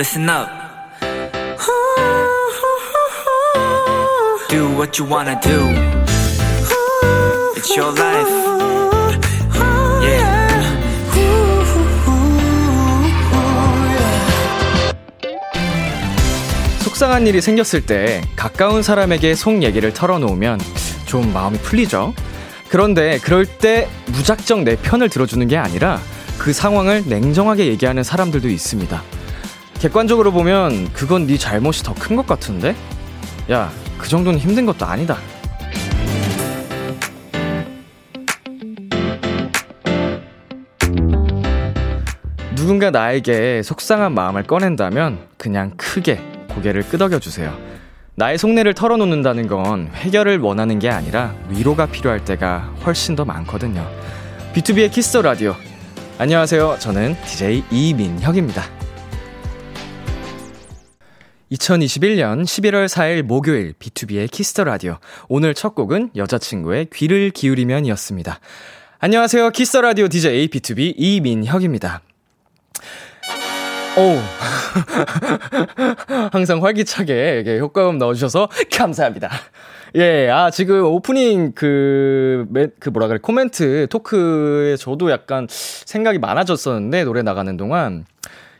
listen up. Do what you wanna do. It's your life. Yeah. 속상한 일이 생겼을 때 가까운 사람에게 속 얘기를 털어놓으면 좀 마음이 풀리죠. 그런데 그럴 때 무작정 내 편을 들어주는 게 아니라 그 상황을 냉정하게 얘기하는 사람들도 있습니다. 객관적으로 보면 그건 네 잘못이 더 큰 것 같은데? 야, 그 정도는 힘든 것도 아니다. 누군가 나에게 속상한 마음을 꺼낸다면 그냥 크게 고개를 끄덕여 주세요. 나의 속내를 털어놓는다는 건 해결을 원하는 게 아니라 위로가 필요할 때가 훨씬 더 많거든요. B2B의 키스터 라디오. 안녕하세요. 저는 DJ 이민혁입니다. 2021년 11월 4일 목요일 B2B의 키스터 라디오. 오늘 첫 곡은 여자친구의 귀를 기울이면이었습니다. 안녕하세요. 키스터 라디오 DJ B2B 이민혁입니다. 오. 항상 활기차게 효과음 넣어주셔서 감사합니다. 예, 아, 지금 오프닝 그, 그 뭐라 그래, 코멘트, 토크에 저도 약간 생각이 많아졌었는데, 노래 나가는 동안.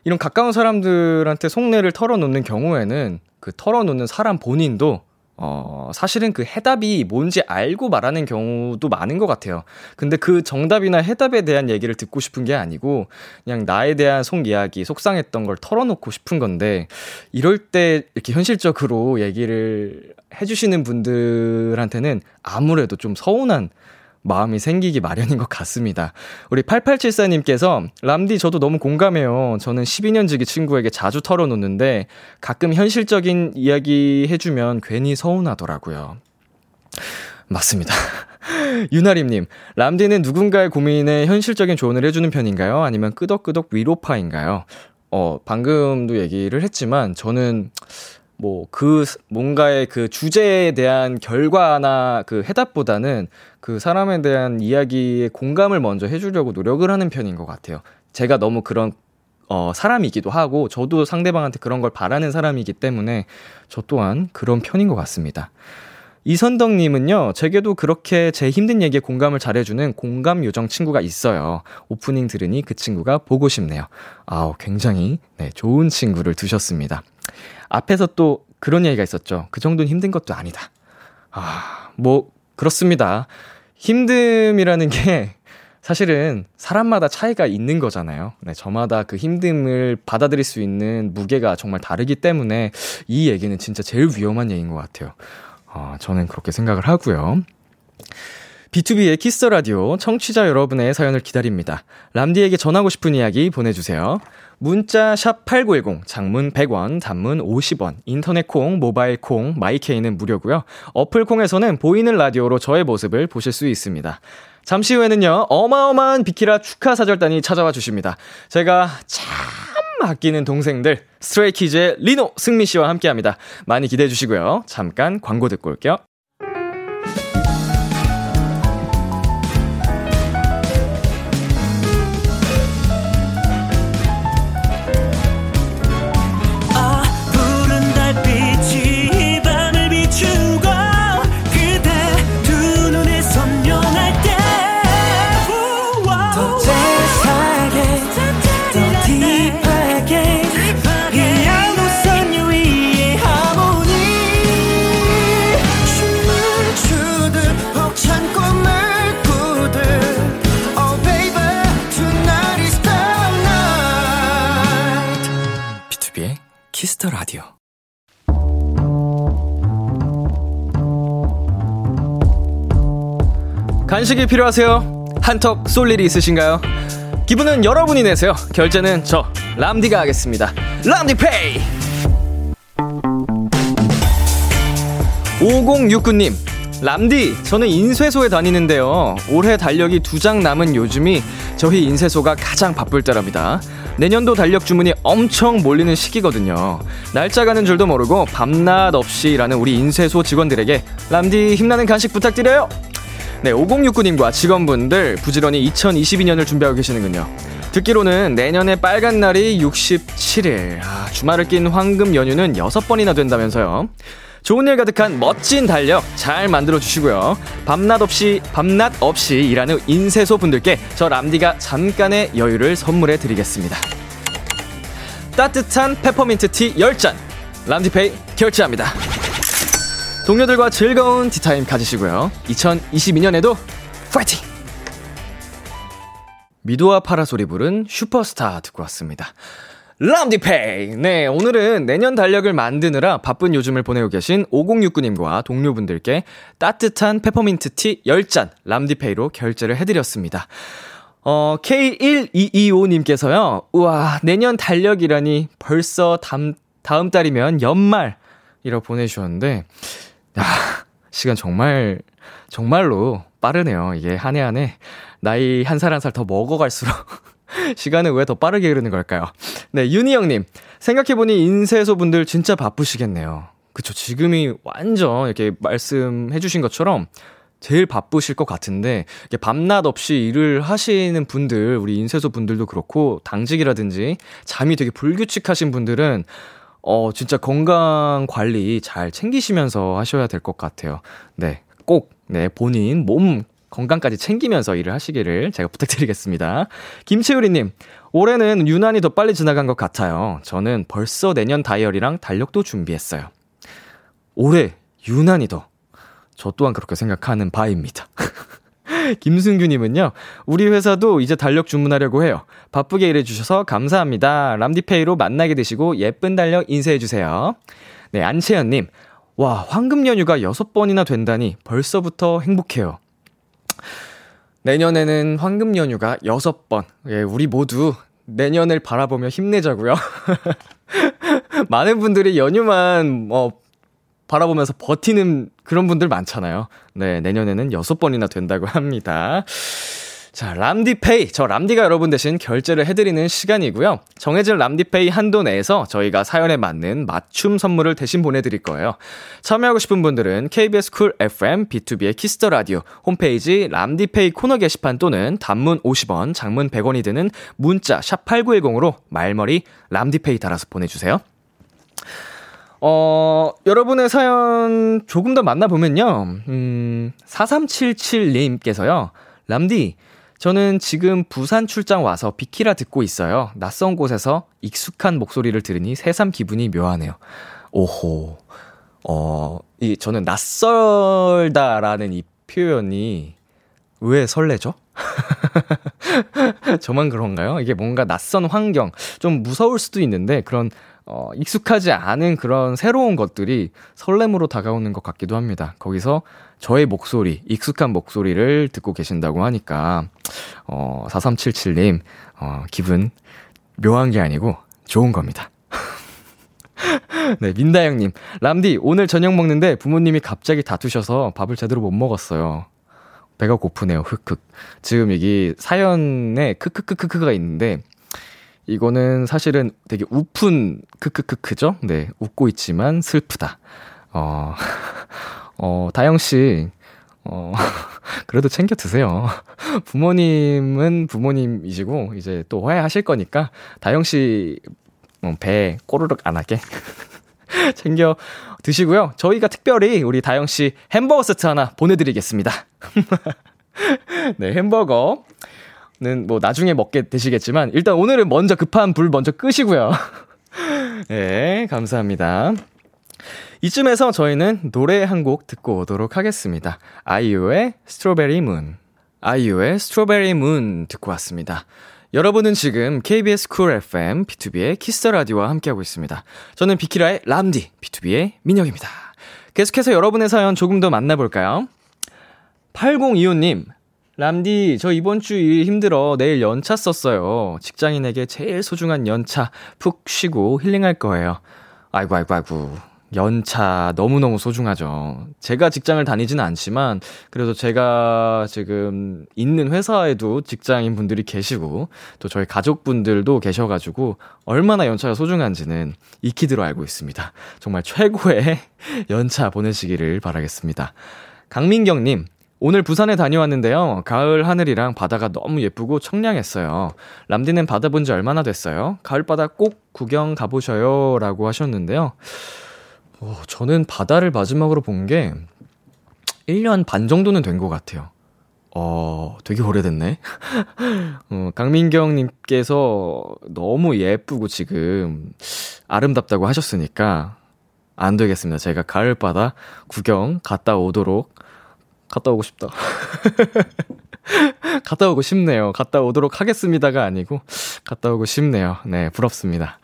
이런 가까운 사람들한테 속내를 털어놓는 경우에는 그 털어놓는 사람 본인도 어, 사실은 그 해답이 뭔지 알고 말하는 경우도 많은 것 같아요. 근데 그 정답이나 해답에 대한 얘기를 듣고 싶은 게 아니고, 그냥 나에 대한 속 이야기, 속상했던 걸 털어놓고 싶은 건데, 이럴 때 이렇게 현실적으로 얘기를 해주시는 분들한테는 아무래도 좀 서운한 마음이 생기기 마련인 것 같습니다. 우리 8874님께서 람디 저도 너무 공감해요. 저는 12년 지기 친구에게 자주 털어놓는데 가끔 현실적인 이야기 해주면 괜히 서운하더라고요. 맞습니다. 유나림님, 람디는 누군가의 고민에 현실적인 조언을 해주는 편인가요? 아니면 끄덕끄덕 위로파인가요? 어, 방금도 얘기를 했지만 저는 뭐 그 뭔가의 그 주제에 대한 결과나 그 해답보다는 그 사람에 대한 이야기에 공감을 먼저 해주려고 노력을 하는 편인 것 같아요. 제가 너무 그런 어, 사람이기도 하고, 저도 상대방한테 그런 걸 바라는 사람이기 때문에, 저 또한 그런 편인 것 같습니다. 이선덕님은요, 제게도 그렇게 제 힘든 얘기에 공감을 잘해주는 공감 요정 친구가 있어요. 오프닝 들으니 그 친구가 보고 싶네요. 아우, 굉장히, 네, 좋은 친구를 두셨습니다. 앞에서 또 그런 얘기가 있었죠. 그 정도는 힘든 것도 아니다. 아, 뭐, 그렇습니다. 힘듦이라는 게 사실은 사람마다 차이가 있는 거잖아요. 네, 저마다 그 힘듦을 받아들일 수 있는 무게가 정말 다르기 때문에 이 얘기는 진짜 제일 위험한 얘기인 것 같아요. 어, 저는 그렇게 생각을 하고요. B2B의 키스터 라디오 청취자 여러분의 사연을 기다립니다. 람디에게 전하고 싶은 이야기 보내주세요. 문자 샵 8910 장문 100원 단문 50원 인터넷 콩 모바일 콩 my K는 무료고요. 어플 콩에서는 보이는 라디오로 저의 모습을 보실 수 있습니다. 잠시 후에는요. 어마어마한 비키라 축하 사절단이 찾아와 주십니다. 제가 참 아끼는 동생들 Stray Kids의 리노 승민 씨와 함께합니다. 많이 기대해 주시고요. 잠깐 광고 듣고 올게요. 간식이 필요하세요? 한턱 쏠 일이 있으신가요? 기분은 여러분이 내세요. 결제는 저 람디가 하겠습니다. 람디페이. 5069님, 람디, 저는 인쇄소에 다니는데요. 올해 달력이 두 장 남은 요즘이 저희 인쇄소가 가장 바쁠 때랍니다. 내년도 달력 주문이 엄청 몰리는 시기거든요. 날짜 가는 줄도 모르고 밤낮 없이 일하는 우리 인쇄소 직원들에게 람디 힘나는 간식 부탁드려요. 네, 5069님과 직원분들 부지런히 2022년을 준비하고 계시는군요. 듣기로는 내년에 빨간 날이 67일. 아, 주말을 낀 황금 연휴는 6번이나 된다면서요. 좋은 일 가득한 멋진 달력 잘 만들어 주시고요. 밤낮 없이 밤낮 없이 일하는 인쇄소 분들께 저 람디가 잠깐의 여유를 선물해 드리겠습니다. 따뜻한 페퍼민트 티 10잔 람디페이 결제합니다. 동료들과 즐거운 티타임 가지시고요. 2022년에도 파이팅! 미도와 파라솔이 부른 슈퍼스타 듣고 왔습니다. 람디페이! 네, 오늘은 내년 달력을 만드느라 바쁜 요즘을 보내고 계신 5069님과 동료분들께 따뜻한 페퍼민트 티 10잔 람디페이로 결제를 해드렸습니다. 어, K1225님께서요, 우와, 내년 달력이라니 벌써 다음, 다음 달이면 연말! 이라고 보내주셨는데, 야, 시간 정말, 정말로 빠르네요. 이게 한 해 한 해. 나이 한 살 한 살 더 먹어갈수록 시간은 왜 더 빠르게 흐르는 걸까요? 네, 윤희 형님. 생각해보니 인쇄소 분들 진짜 바쁘시겠네요. 그쵸. 지금이 완전 이렇게 말씀해주신 것처럼 제일 바쁘실 것 같은데, 밤낮 없이 일을 하시는 분들, 우리 인쇄소 분들도 그렇고, 당직이라든지, 잠이 되게 불규칙하신 분들은, 어, 진짜 건강 관리 잘 챙기시면서 하셔야 될 것 같아요. 네. 꼭, 네, 본인 몸 건강까지 챙기면서 일을 하시기를 제가 부탁드리겠습니다. 김채우리님, 올해는 유난히 더 빨리 지나간 것 같아요. 저는 벌써 내년 다이어리랑 달력도 준비했어요. 올해 유난히 더. 저 또한 그렇게 생각하는 바입니다. 김승규님은요, 우리 회사도 이제 달력 주문하려고 해요. 바쁘게 일해주셔서 감사합니다. 람디페이로 만나게 되시고 예쁜 달력 인쇄해주세요. 네, 안채연님, 와, 황금 연휴가 6번이나 된다니 벌써부터 행복해요. 내년에는 황금 연휴가 6번. 예, 우리 모두 내년을 바라보며 힘내자고요. 많은 분들이 연휴만 뭐 바라보면서 버티는 그런 분들 많잖아요. 네, 내년에는 6번이나 된다고 합니다. 자, 람디페이. 저 람디가 여러분 대신 결제를 해드리는 시간이고요. 정해진 람디페이 한도 내에서 저희가 사연에 맞는 맞춤 선물을 대신 보내드릴 거예요. 참여하고 싶은 분들은 KBS 쿨 FM B2B의 키스터 라디오 홈페이지 람디페이 코너 게시판 또는 단문 50원, 장문 100원이 드는 문자 샵8910으로 말머리 람디페이 달아서 보내주세요. 어, 여러분의 사연 조금 더 만나보면요. 음, 4377님께서요. 람디, 저는 지금 부산 출장 와서 비키라 듣고 있어요. 낯선 곳에서 익숙한 목소리를 들으니 새삼 기분이 묘하네요. 오호. 어, 이, 저는 낯설다라는 이 표현이 왜 설레죠? 저만 그런가요? 이게 뭔가 낯선 환경, 좀 무서울 수도 있는데 그런 어, 익숙하지 않은 그런 새로운 것들이 설렘으로 다가오는 것 같기도 합니다. 거기서 저의 목소리, 익숙한 목소리를 듣고 계신다고 하니까, 어, 4377님, 어, 기분 묘한 게 아니고 좋은 겁니다. 네, 민다영님. 람디, 오늘 저녁 먹는데 부모님이 갑자기 다투셔서 밥을 제대로 못 먹었어요. 배가 고프네요. 흑흑. 지금 여기 사연에 크크크크크가 있는데, 이거는 사실은 되게 우픈 크크크크죠? 네, 웃고 있지만 슬프다. 어, 어, 다영씨, 어, 그래도 챙겨 드세요. 부모님은 부모님이시고, 이제 또 화해하실 거니까, 다영씨, 어, 배 꼬르륵 안 하게. 챙겨 드시고요. 저희가 특별히 우리 다영씨 햄버거 세트 하나 보내드리겠습니다. 네, 햄버거. 는뭐 나중에 먹게 되시겠지만 일단 오늘은 먼저 급한 불 먼저 끄시고요. 네, 감사합니다. 이쯤에서 저희는 노래 한 곡 듣고 오도록 하겠습니다. 아이유의 Strawberry Moon. 아이유의 Strawberry Moon 듣고 왔습니다. 여러분은 지금 KBS 쿨 FM B2B의 키스터 라디오와 함께하고 있습니다. 저는 비키라의 람디 BTOB의 민혁입니다. 계속해서 여러분의 사연 조금 더 만나볼까요? 8025님, 람디, 저 이번 주 일 힘들어. 내일 연차 썼어요. 직장인에게 제일 소중한 연차. 푹 쉬고 힐링할 거예요. 아이고, 아이고, 아이고. 연차 너무너무 소중하죠. 제가 직장을 다니지는 않지만, 그래도 제가 지금 있는 회사에도 직장인 분들이 계시고, 또 저희 가족분들도 계셔가지고, 얼마나 연차가 소중한지는 익히 들어 알고 있습니다. 정말 최고의 연차 보내시기를 바라겠습니다. 강민경님, 오늘 부산에 다녀왔는데요. 가을 하늘이랑 바다가 너무 예쁘고 청량했어요. 람디는 바다 본 지 얼마나 됐어요? 가을 바다 꼭 구경 가보셔요. 라고 하셨는데요. 어, 저는 바다를 마지막으로 본 게 1년 반 정도는 된 것 같아요. 어, 되게 오래됐네. 어, 강민경님께서 너무 예쁘고 지금 아름답다고 하셨으니까 안 되겠습니다. 제가 가을바다 구경 갔다 오도록 갔다 오고 싶다. 갔다 오고 싶네요. 갔다 오도록 하겠습니다가 아니고 갔다 오고 싶네요. 네, 부럽습니다.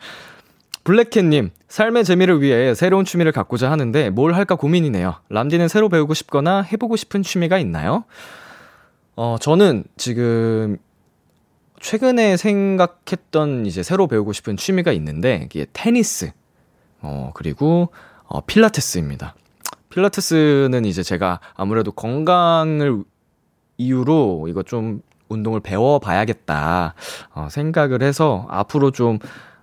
블랙캣님, 삶의 재미를 위해 새로운 취미를 갖고자 하는데 뭘 할까 고민이네요. 람디는 새로 배우고 싶거나 해보고 싶은 취미가 있나요? 어, 저는 지금 최근에 생각했던 이제 새로 배우고 싶은 취미가 있는데 이게 테니스. 어, 그리고 어, 필라테스입니다. 필라테스는 이제 제가 아무래도 건강을 이유로 이거 좀 운동을 배워봐야겠다 어, 생각을 해서 앞으로 좀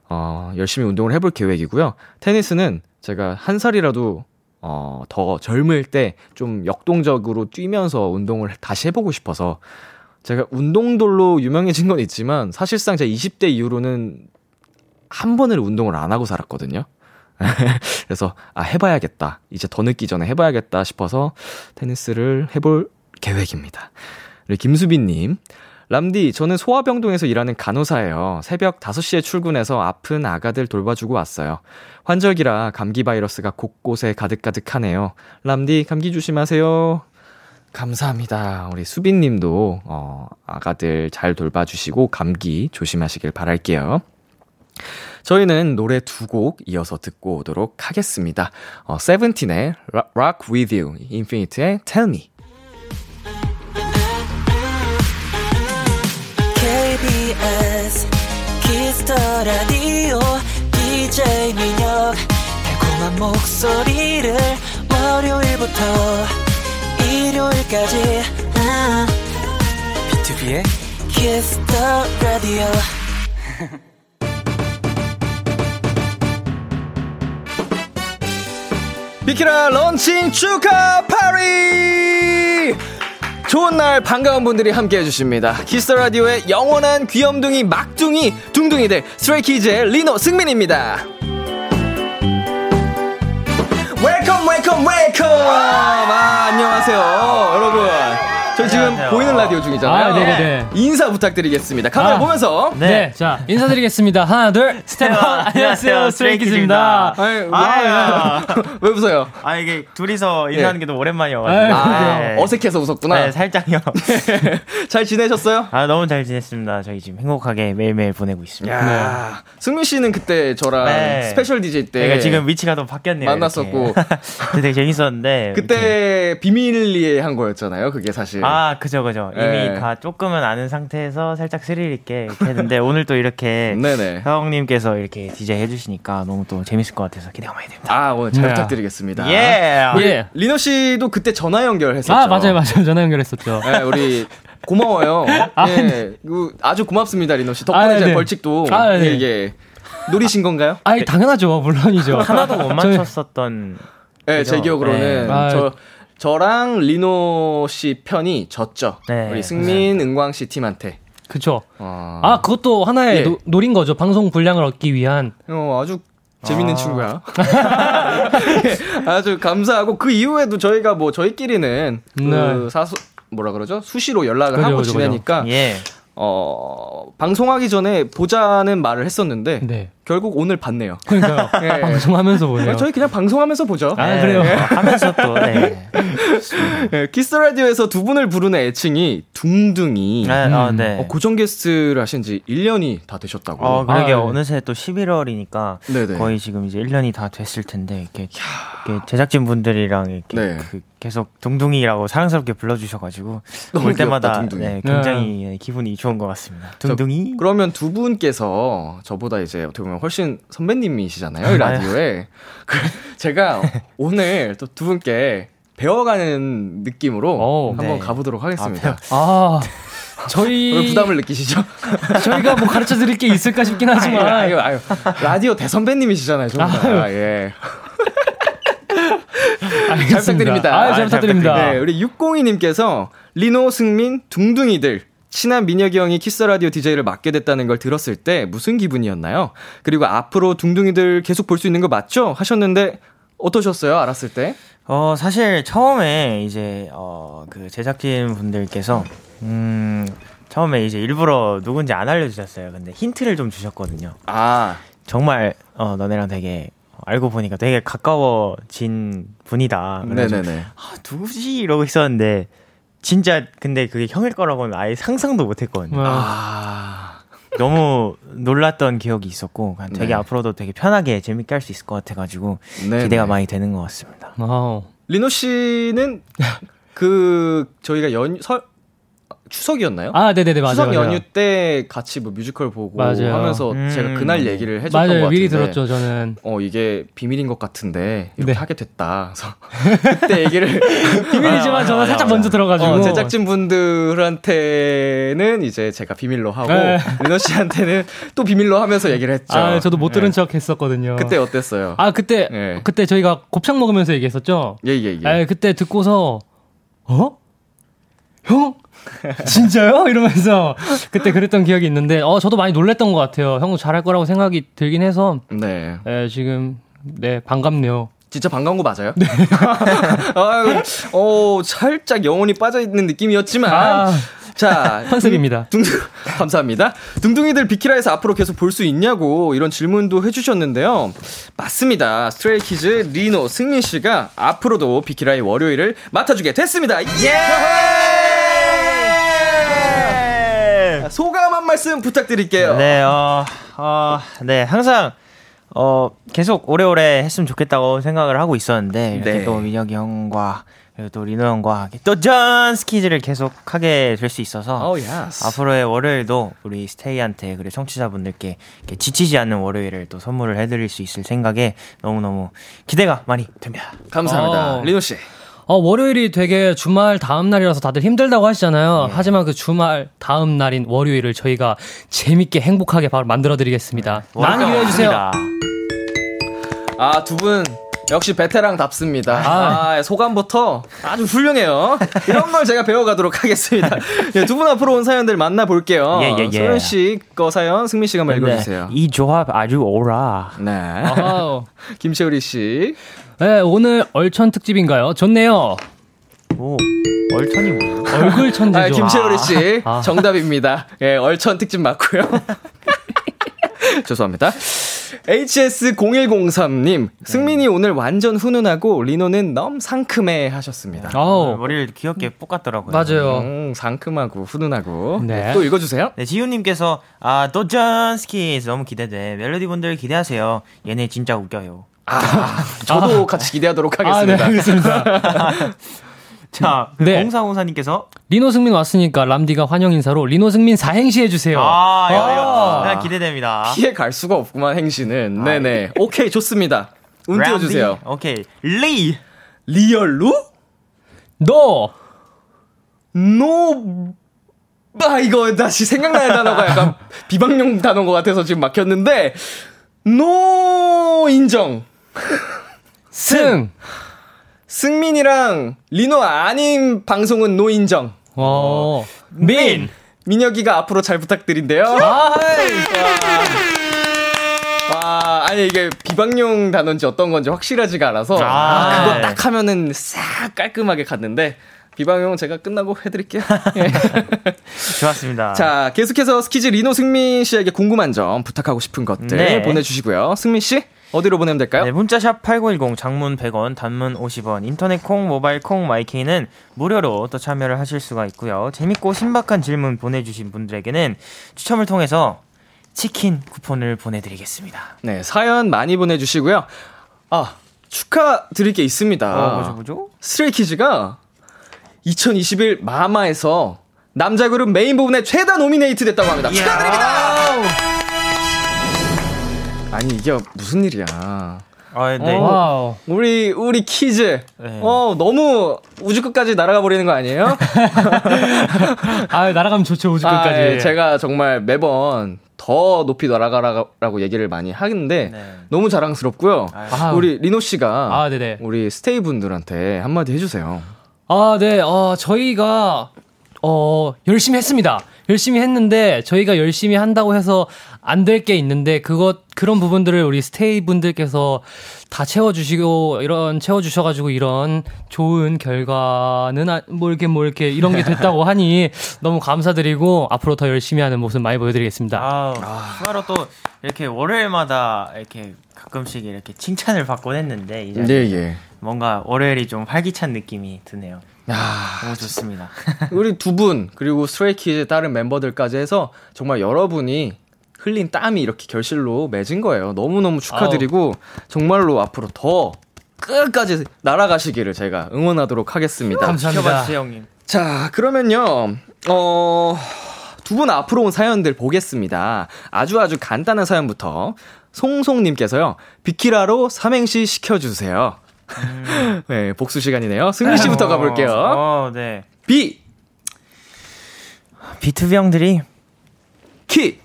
어, 열심히 운동을 해볼 계획이고요. 테니스는 제가 한 살이라도 어, 더 젊을 때 좀 역동적으로 뛰면서 운동을 다시 해보고 싶어서 제가 운동돌로 유명해진 건 있지만 사실상 제가 20대 이후로는 한 번을 운동을 안 하고 살았거든요. 그래서 아 해봐야겠다. 이제 더 늦기 전에 해봐야겠다 싶어서 테니스를 해볼 계획입니다. 그리고 김수빈님. 람디, 저는 소아병동에서 일하는 간호사예요. 새벽 5시에 출근해서 아픈 아가들 돌봐주고 왔어요. 환절기라 감기 바이러스가 곳곳에 가득가득하네요. 람디, 감기 조심하세요. 감사합니다. 우리 수빈님도, 어, 아가들 잘 돌봐주시고 감기 조심하시길 바랄게요. 저희는 노래 두 곡 이어서 듣고 오도록 하겠습니다. 어, 세븐틴의 Rock With You, 인피니트의 Tell Me. KBS Kiss the Radio DJ 민혁 달콤한 목소리를 월요일부터 일요일까지 아, B2B의 키스터 라디오 비키라 런칭 축하 파티! 좋은 날 반가운 분들이 함께 해주십니다. Kiss the Radio의 영원한 귀염둥이 막둥이 둥둥이들 Stray Kids의 리노 승민입니다. Welcome welcome welcome! 아, 안녕하세요 여러분. 지금 안녕하세요. 보이는 라디오 중이잖아요. 아, 네네네. 인사 부탁드리겠습니다. 카메라 아. 보면서. 네. 자, 인사드리겠습니다. 하나, 둘, Step out. 안녕하세요, Stray Kids입니다. 왜, 아, 왜 웃어요? 아 이게 둘이서 인사하는 게 너무 오랜만이어가지고 아, 아, 네. 어색해서 웃었구나. 네 살짝요 잘 지내셨어요? 아 너무 잘 지냈습니다 저희 지금 행복하게 매일매일 보내고 있습니다 야, 승민 씨는 그때 저랑 네. special DJ 때 내가 지금 위치가 더 바뀌었네요 만났었고. 되게 재밌었는데 그때 이렇게. 비밀리에 한 거였잖아요. 그게 사실. 아 그죠 그죠 이미 네. 다 조금은 아는 상태에서 살짝 스릴 있게 이렇게 했는데 오늘 또 이렇게 네네. 형님께서 이렇게 DJ 해주시니까 너무 또 재밌을 것 같아서 기대가 많이 됩니다 아, 오늘 잘 네. 부탁드리겠습니다. 예 예. 리노 씨도 그때 전화 연결했었죠. 아, 맞아요, 맞아요. 전화 연결했었죠. 네, 우리 고마워요. 아, 예, 그 아주 고맙습니다, 리노 씨. 덕분에 아, 제가 네. 벌칙도 아, 네. 이게 노리신 건가요? 아이, 당연하죠. 물론이죠. 하나도 못 맞췄었던 네, 제 그죠? 기억으로는 네. 아, 저 저랑 리노 씨 편이 졌죠. 네. 우리 승민, 은광 씨 팀한테. 그쵸. 어, 아, 그것도 하나의 예. 노, 노린 거죠. 방송 분량을 얻기 위한. 어, 아주 재밌는 아. 친구야. 예, 아주 감사하고 그 이후에도 저희가 뭐 저희끼리는 그 네. 사수 뭐라 그러죠? 수시로 연락을 그죠, 하고 그죠, 지내니까 예어 방송하기 전에 보자는 말을 했었는데 네. 결국 오늘 봤네요. 그러니까요. 예. 방송하면서 보네요. 저희 그냥 방송하면서 보죠. 아, 그래요? 네, 하면서 또 네. 예, 키스 라디오에서 두 분을 부르는 애칭이 둥둥이. 네, 어, 네. 어, 고정 게스트를 하신 지 1년이 다 되셨다고. 어, 그러게 아, 네. 어느새 또 11월이니까 네네. 거의 지금 이제 1년이 다 됐을 텐데 이렇게, 이렇게 제작진 분들이랑 이렇게 네. 그 계속 둥둥이라고 사랑스럽게 불러주셔가지고 너무 올 때마다 귀엽다, 둥둥이. 네, 굉장히 기분이 좋은 것 같습니다. 둥둥이. 그러면 두 분께서 저보다 이제 어떻게 보면 훨씬 선배님이시잖아요, 이 라디오에. 그 제가 오늘 또 두 분께 배워가는 느낌으로 오, 한번 네. 가보도록 하겠습니다. 아, 왜 저희, 부담을 느끼시죠? 저희가 뭐 가르쳐 드릴 게 있을까 싶긴 하지만. 아유, 아유, 아유. 라디오 대선배님이시잖아요, 정말. 아, 예. 잘 부탁드립니다. 아, 잘 부탁드립니다. 네, 우리 602님께서 리노, 승민, 둥둥이들 친한 민혁이 형이 키스 라디오 DJ를 맡게 됐다는 걸 들었을 때 무슨 기분이었나요? 그리고 앞으로 둥둥이들 계속 볼 수 있는 거 맞죠? 하셨는데 어떠셨어요? 알았을 때? 어, 사실 처음에 이제, 어, 그 제작진 분들께서, 음, 처음에 이제 일부러 누군지 안 알려 주셨어요. 근데 힌트를 좀 주셨거든요. 아, 정말, 어, 너네랑 되게, 알고 보니까 되게 가까워진 분이다. 네네네. 아, 누구지? 이러고 있었는데, 진짜, 근데 그게 형일 거라고는 아예 상상도 못 했거든요. 와. 아, 너무 놀랐던 기억이 있었고, 되게 네. 앞으로도 되게 편하게 재밌게 할 수 있을 것 같아가지고, 네네. 기대가 많이 되는 것 같습니다. wow. 리노 씨는 그 저희가 연 설, 추석이었나요? 아, 네네네, 맞아요. 추석 맞아요. 연휴 때 같이 뭐 뮤지컬 보고 맞아요. 하면서 음. 제가 그날 얘기를 해줬던 것 맞아요. 같은데 미리 들었죠, 저는. 어 이게 비밀인 것 같은데 이렇게 네. 하게 됐다. 그래서 그때 얘기를 비밀이지만 저는 살짝 먼저 들어가지고. 어, 제작진 분들한테는 이제 제가 비밀로 하고 네. 리노 씨한테는 또 비밀로 하면서 얘기를 했죠. 아, 저도 못 들은 네. 척 했었거든요. 그때 어땠어요? 아, 그때, 네. 그때 저희가 곱창 먹으면서 얘기했었죠? 예 예 예. 아, 그때 듣고서, 어? 형? 진짜요? 이러면서 그때 그랬던 기억이 있는데, 어, 저도 많이 놀랬던 것 같아요. 형도 잘할 거라고 생각이 들긴 해서, 네. 예, 지금, 네, 반갑네요. 진짜 반가운 거 맞아요? 네. 아유, 어, 살짝 영혼이 빠져있는 느낌이었지만. 아, 자. 컨셉입니다. 둥, 둥, 감사합니다. 둥둥이들 비키라에서 앞으로 계속 볼 수 있냐고 이런 질문도 해주셨는데요. 맞습니다. 스트레이키즈 리노 승민 씨가 앞으로도 비키라의 월요일을 맡아주게 됐습니다. 예! 소감 한 말씀 부탁드릴게요. 네, 어, 어, 네, 항상, 어, 계속 오래오래 했으면 좋겠다고 생각을 하고 있었는데, 이렇게 네. 또 민혁이 형과, 그리고 또 리노 형과 도전 스키즈를 계속 하게 될 수 있어서, 오, yes. 앞으로의 월요일도 우리 스테이한테, 그리고 청취자분들께 이렇게 지치지 않는 월요일을 또 선물을 해드릴 수 있을 생각에 너무너무 기대가 많이 됩니다. 감사합니다. 어. 리노 씨. 어, 월요일이 되게 주말 다음 날이라서 다들 힘들다고 하시잖아요. 하지만 그 주말 다음 날인 월요일을 저희가 재밌게 행복하게 바로 만들어 드리겠습니다. 많이 기대해 주세요. 아, 두 분 역시 베테랑답습니다. 아, 소감부터 아주 훌륭해요. 이런 걸 제가 배워가도록 하겠습니다. 네, 두분 앞으로 온 사연들 만나볼게요. 예, 예, 예. 소연 씨 거 사연, 승민 씨가 한번 읽어주세요. 이 조합 아주 오라. 네. 김채우리 씨. 네, 오늘 얼천 특집인가요? 좋네요. 오, 얼천이 뭐예요? 얼굴 천재죠. 아, 김채우리 씨. 아. 정답입니다. 예, 얼천 특집 맞고요. 죄송합니다. HS0103님, 승민이 오늘 완전 훈훈하고 리노는 너무 상큼해 하셨습니다. 아우. 머리를 귀엽게 볶았더라고요. 맞아요. 음, 상큼하고 훈훈하고. 네. 또 읽어주세요. 네, 지훈님께서 아 도전 스키즈 너무 기대돼. 멜로디 분들 기대하세요. 얘네 진짜 웃겨요. 아, 저도 같이 기대하도록 아, 네, 하겠습니다. 알겠습니다. 자, 그 네. 0404님께서 리노 승민 왔으니까 람디가 환영 인사로 리노 승민 사행시 해주세요. 아, 야, 야, 아. 야, 기대됩니다. 피해 갈 수가 없구만, 행시는. 네네. 오케이, 좋습니다. 운. 띄워주세요. 오케이. 리. real로? 너 노, 아, 이거 다시 생각나는 단어가 약간 비방용 단어인 것 같아서 지금 막혔는데, no 인정. 승. 승민이랑 리노 아닌 방송은 no 인정. 어. 민. 민혁이가 앞으로 잘 부탁드린대요. 아, 와, 아니 이게 비방용 단어인지 어떤 건지 확실하지가 않아서 아, 아, 그거 네. 딱 하면은 싹 깔끔하게 갔는데 비방용 제가 끝나고 해드릴게요. 예. 좋았습니다. 자, 계속해서 스키즈 리노 승민 씨에게 궁금한 점 부탁하고 싶은 것들 네. 보내주시고요. 승민 씨 어디로 보내면 될까요? 네, 문자샵 8910 장문 100원, 단문 50원, 인터넷 콩, 모바일 콩, 마이케이는 무료로 또 참여를 하실 수가 있고요. 재밌고 신박한 질문 보내주신 분들에게는 추첨을 통해서 치킨 쿠폰을 보내드리겠습니다. 네, 사연 많이 보내주시고요. 아, 축하드릴 게 있습니다. 어, 뭐죠, 뭐죠? 스트레이키즈가 2021 마마에서 남자 그룹 메인 부문에 최다 nominate 됐다고 합니다. 축하드립니다! 아니, 이게 무슨 일이야. 아, 네. 어. wow. 우리, 우리 키즈. 네. 어, 너무 우주 끝까지 날아가 버리는 거 아니에요? 아, 날아가면 좋죠, 우주 아, 끝까지. 예, 제가 정말 매번 더 높이 날아가라고 얘기를 많이 하는데 네. 너무 자랑스럽고요. 아, 우리 리노 씨가 아, 네네. 우리 스테이 분들한테 한마디 해주세요. 아, 네. 어, 저희가 어, 열심히 했습니다. 열심히 했는데 저희가 열심히 한다고 해서 안 될 게 있는데 그것 그런 부분들을 우리 스테이 분들께서 다 채워 주시고 이런 채워 주셔 가지고 이런 좋은 결과는 아- 뭐 이렇게 뭐 이렇게 이런 게 됐다고 하니 너무 감사드리고 앞으로 더 열심히 하는 모습 많이 보여 드리겠습니다. 아우, 추가로 또 이렇게 월요일마다 이렇게 가끔씩 이렇게 칭찬을 받곤 했는데 이제 네, 예. 뭔가 월요일이 좀 활기찬 느낌이 드네요. 야, 너무 좋습니다. 우리 두 분 그리고 스트레이키즈 다른 멤버들까지 해서 정말 여러분이 흘린 땀이 이렇게 결실로 맺은 거예요. 너무너무 축하드리고 정말로 앞으로 더 끝까지 날아가시기를 제가 응원하도록 하겠습니다. 감사합니다. 지켜봐주세요, 형님. 자, 그러면요. 어, 두 분 앞으로 온 사연들 보겠습니다. 아주 아주 간단한 사연부터 송송님께서요. 비키라로 삼행시 시켜주세요. 네, 복수 시간이네요. 승민 씨부터 가볼게요. 어, 네. 비, 비투비 형들이 키,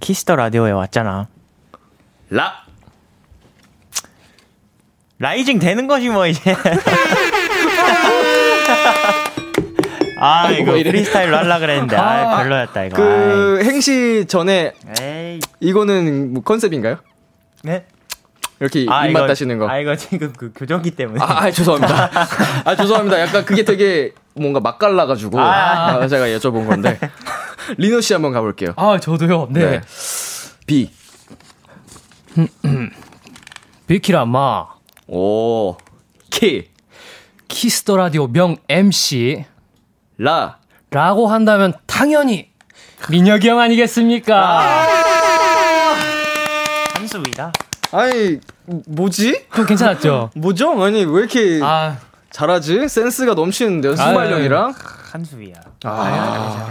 키스 더 라디오에 왔잖아. 라. rising 되는 거지 뭐 이제. 아 이거. 프리스타일로 하려 그랬는데 아 별로였다 이거. 그 행시 전에 아이. 에이. 이거는 뭐 컨셉인가요? 네? 이렇게 아, 입맛 이거- 다시는 거. 아 이거 지금 그 교정기 때문에. 아, 아, 죄송합니다. 아, 죄송합니다. 약간 그게 되게 뭔가 맛깔나가지고 아. 아, 제가 여쭤본 건데. 리노 씨 한번 가볼게요. 아, 저도요. 네. 비, 비키라 마 오, 키, 키스 더 라디오 명 MC 라. 라고 한다면 당연히 민혁이 형 아니겠습니까? 한 수 위다. 아니, 뭐지? 좀 괜찮았죠? 뭐죠? 아니, 왜 이렇게 아, 잘하지? 센스가 넘치는데요, 아유. 순발력이랑. 한 수 위야. 아,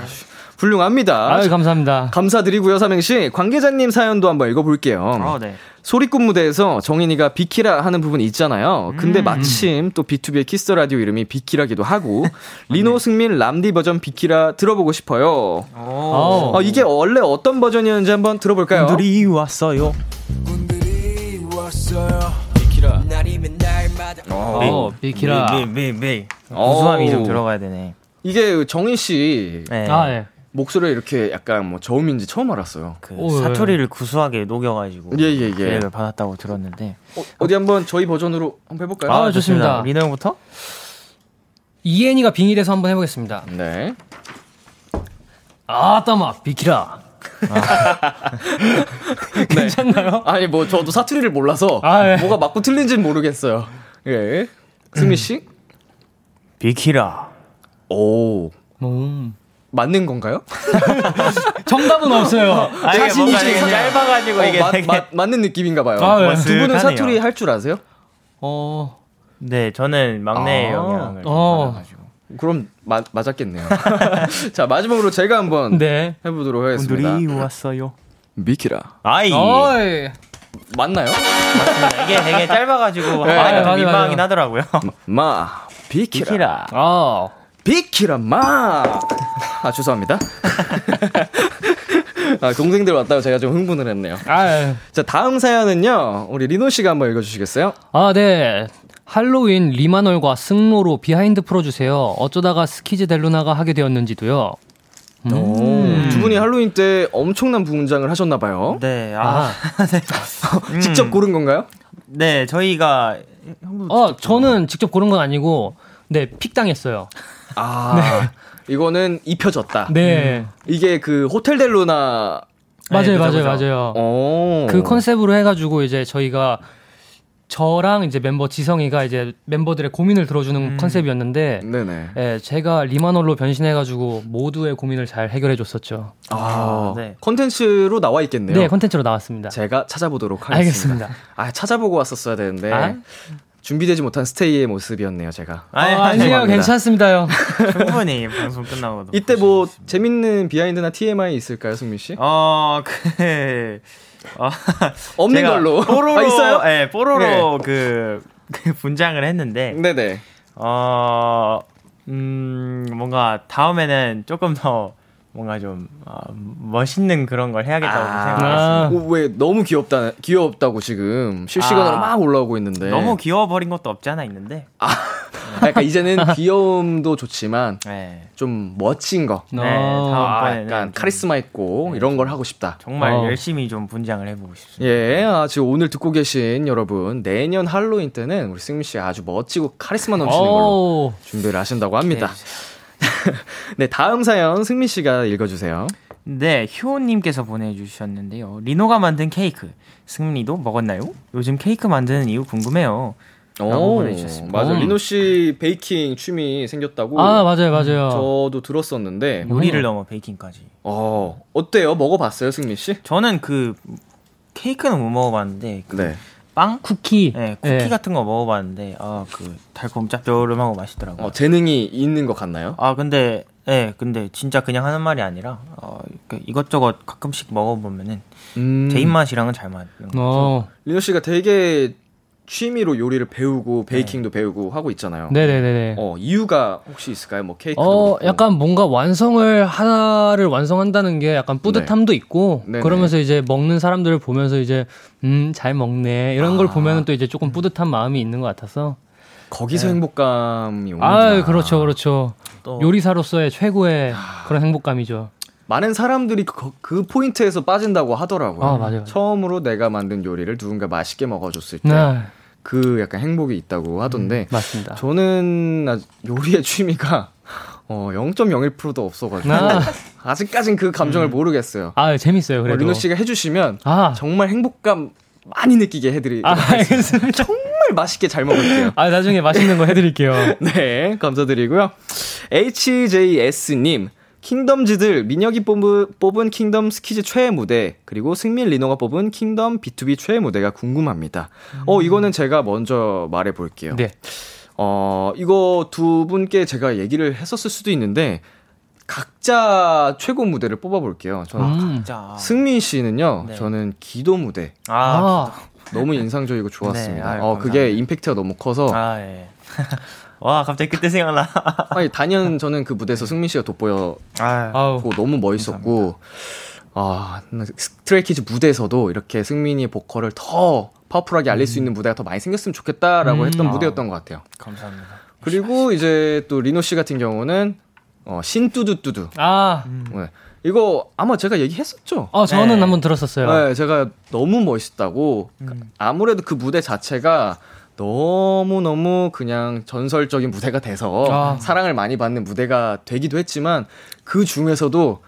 훌륭합니다. 아유, 감사합니다. 감사드리고요, 삼행씨. 관계자님 사연도 한번 읽어볼게요. 어, 네. 소리꾼 무대에서 정인이가 비키라 하는 부분이 있잖아요. 근데 마침 또 B2B의 키스 라디오 이름이 비키라기도 하고 리노 승민 람디 버전 비키라 들어보고 싶어요. 오. 어. 어, 이게 원래 어떤 버전이었는지 한번 들어볼까요? 분들이 왔어요. 어, 비키라. 미미미. 어우. 구수함이 좀 들어가야 되네. 이게 정인 씨 네. 아, 네. 목소리가 이렇게 약간 뭐 저음인지 처음 알았어요. 그 오, 예. 사투리를 구수하게 녹여가지고 예, 예, 예. 기획을 받았다고 들었는데. 어, 디 한번 저희 버전으로 한번 해볼까요? 아, 좋습니다. 리노 형부터? 이엔이가 빙이 돼서 한번 해보겠습니다. 네. 아, 따마, 비키라. 괜찮나요? 아니 뭐 저도 사투리를 몰라서 아, 예. 뭐가 맞고 틀린지는 모르겠어요. 예. 승민 씨? 비키라. 오. 음. 맞는 건가요? 정답은 없어요. 아, 자신이 짧아가지고 어, 이게 맞- 되게. 맞- 맞는 느낌인가 봐요. 아, 네. 두 분은. 사투리 할 줄 아세요? 어, 네, 저는 막내 아. 영향을 어. 그럼 마, 맞았겠네요. 자 마지막으로 제가 한번 네. 해보도록 하겠습니다. 분들이 왔어요. 비키라 아이. 어이. 맞나요? 맞습니다. 이게 되게 짧아가지고 네, 맞아요, 민망하긴 맞아요. 하더라고요. 마 비키라 비키라. 아, 비키라 마. 아 죄송합니다. 아 동생들 왔다고 제가 좀 흥분을 했네요. 아, 자 다음 사연은요 우리 리노 씨가 한번 읽어 주시겠어요? 아, 네. 할로윈 리마놀과 승로로 비하인드 풀어주세요. 어쩌다가 SKZ 델루나가 하게 되었는지도요. 음. 오, 두 분이 할로윈 때 엄청난 분장을 하셨나봐요. 네, 아, 아, 직접 고른 건가요? 네, 저희가 어, 저는 직접 고른 건 아니고, 네, pick 당했어요. 아 이거는 입혀졌다. 네. 이게 그 호텔 델루나 맞아요, 그죠, 맞아요. 맞아요. 어. 그 컨셉으로 해가지고 이제 저희가 저랑 이제 멤버 지성이가 이제 멤버들의 고민을 들어주는 컨셉이었는데, 네네. 예, 제가 리마놀로 변신해가지고 모두의 고민을 잘 해결해줬었죠. 아, 네. 컨텐츠로 나와 있겠네요. 네, 컨텐츠로 나왔습니다. 제가 찾아보도록 하겠습니다. 알겠습니다. 아, 찾아보고 왔었어야 되는데 아? 준비되지 못한 스테이의 모습이었네요, 제가. 아니, 어, 아니, 아니요, 죄송합니다. 괜찮습니다. 충분히 방송 끝나고도. 이때 뭐 재밌는 비하인드나 TMI 있을까요, 승민 씨? 어, 그, 어, 없는 걸로. 뽀로로, 아, 있어요? 네, 뽀로로 그, 그 분장을 했는데, 네네. 어, 음, 뭔가 다음에는 조금 더 뭔가 좀 어, 멋있는 그런 걸 해야겠다고 아. 생각했어요. 어, 왜 너무 귀엽다 귀엽다고 지금 실시간으로 아. 막 올라오고 있는데 너무 귀여워 버린 것도 없지 않아 있는데. 약간 이제는 귀여움도 좋지만 네. 좀 멋진 거 네, 어. 아, 다음번에는 약간 좀 카리스마 있고 이런 걸 하고 싶다. 정말 어. 열심히 좀 분장을 해보고 싶습니다. 예, 아, 지금 오늘 듣고 계신 여러분 내년 할로윈 때는 우리 승민 씨가 아주 멋지고 카리스마 넘치는 걸로 오, 준비를 하신다고 합니다. 네. 네, 다음 사연 승민 씨가 읽어주세요. 네, 효님께서 보내주셨는데요. 리노가 만든 케이크. 승민이도 먹었나요? 요즘 케이크 만드는 이유 궁금해요. 라고 보내주셨습니다. 맞아. 음. 리노 씨 베이킹 취미 생겼다고. 아 맞아요 맞아요. 저도 들었었는데. 요리를 넘어 베이킹까지. 어, 어때요? 먹어봤어요, 승민 씨? 저는 그 케이크는 못 먹어봤는데 그 네. 빵? 쿠키. 네, 쿠키 네. 같은 거 먹어봤는데 아 그 달콤 짭조름하고 맛있더라고요. 어, 재능이 있는 것 같나요? 아 근데 예 근데 진짜 그냥 하는 말이 아니라 어, 그 이것저것 가끔씩 먹어보면은 음. 제 입맛이랑은 잘 맞는 거 같아요. 어, 리노 씨가 되게 취미로 요리를 배우고 베이킹도 배우고 하고 있잖아요. 네네네네. 어, 이유가 혹시 있을까요? 뭐 케이크도 어, 그렇고. 약간 뭔가 완성을 하나를 완성한다는 게 약간 뿌듯함도 있고, 네네. 그러면서 이제 먹는 사람들을 보면서 이제, 음, 잘 먹네. 이런 걸 아. 보면은 또 이제 조금 뿌듯한 마음이 있는 것 같아서. 거기서 행복감이 오는구나. 아, 그렇죠, 그렇죠. 또 요리사로서의 최고의 그런 행복감이죠. 많은 사람들이 그, 그 포인트에서 빠진다고 하더라고요. 아, 맞아요. 처음으로 내가 만든 요리를 누군가 맛있게 먹어줬을 때 네, 그 약간 행복이 있다고 하던데 맞습니다. 저는 아직 요리의 취미가 어, 0.01%도 없어가지고 아. 아직까진 그 감정을 모르겠어요. 아, 재밌어요, 어, 그래도. 리노 씨가 해주시면 아, 정말 행복감 많이 느끼게 해드리. 아, 알겠습니다. 정말 맛있게 잘 먹을게요. 아, 나중에 맛있는 거 해드릴게요. 네, 감사드리고요. HJS님, Kingdom즈들, 민혁이 뽑은, Kingdom SKZ 최애 무대, 그리고 승민 리노가 뽑은 Kingdom BTOB 최애 무대가 궁금합니다. 어, 이거는 제가 먼저 말해 볼게요. 네. 어, 이거 두 분께 제가 얘기를 했었을 수도 있는데, 각자 최고 무대를 뽑아 볼게요. 저는 음. 승민 씨는요, 네. 저는 기도 무대. 아, 아, 너무 인상적이고 좋았습니다. 네, 아유, 어, 그게 감사합니다. 임팩트가 너무 커서. 아 예. 와 갑자기 그때 생각나. 아니, 단연 저는 그 무대에서 승민 씨가 돋보여 아. 고 너무 멋있었고 아 Stray Kids 무대에서도 이렇게 승민이의 보컬을 더 파워풀하게 알릴 수 있는 무대가 더 많이 생겼으면 좋겠다라고 음. 했던 아. 무대였던 것 같아요. 감사합니다. 그리고 이제 또 리노 씨 같은 경우는 어, 신뚜두뚜두 아, 네. 이거 아마 제가 얘기했었죠. 어, 저는 네. 한번 들었었어요. 네, 제가 너무 멋있다고 음. 아무래도 그 무대 자체가 너무 너무 그냥 전설적인 무대가 돼서 아. 사랑을 많이 받는 무대가 되기도 했지만 그 중에서도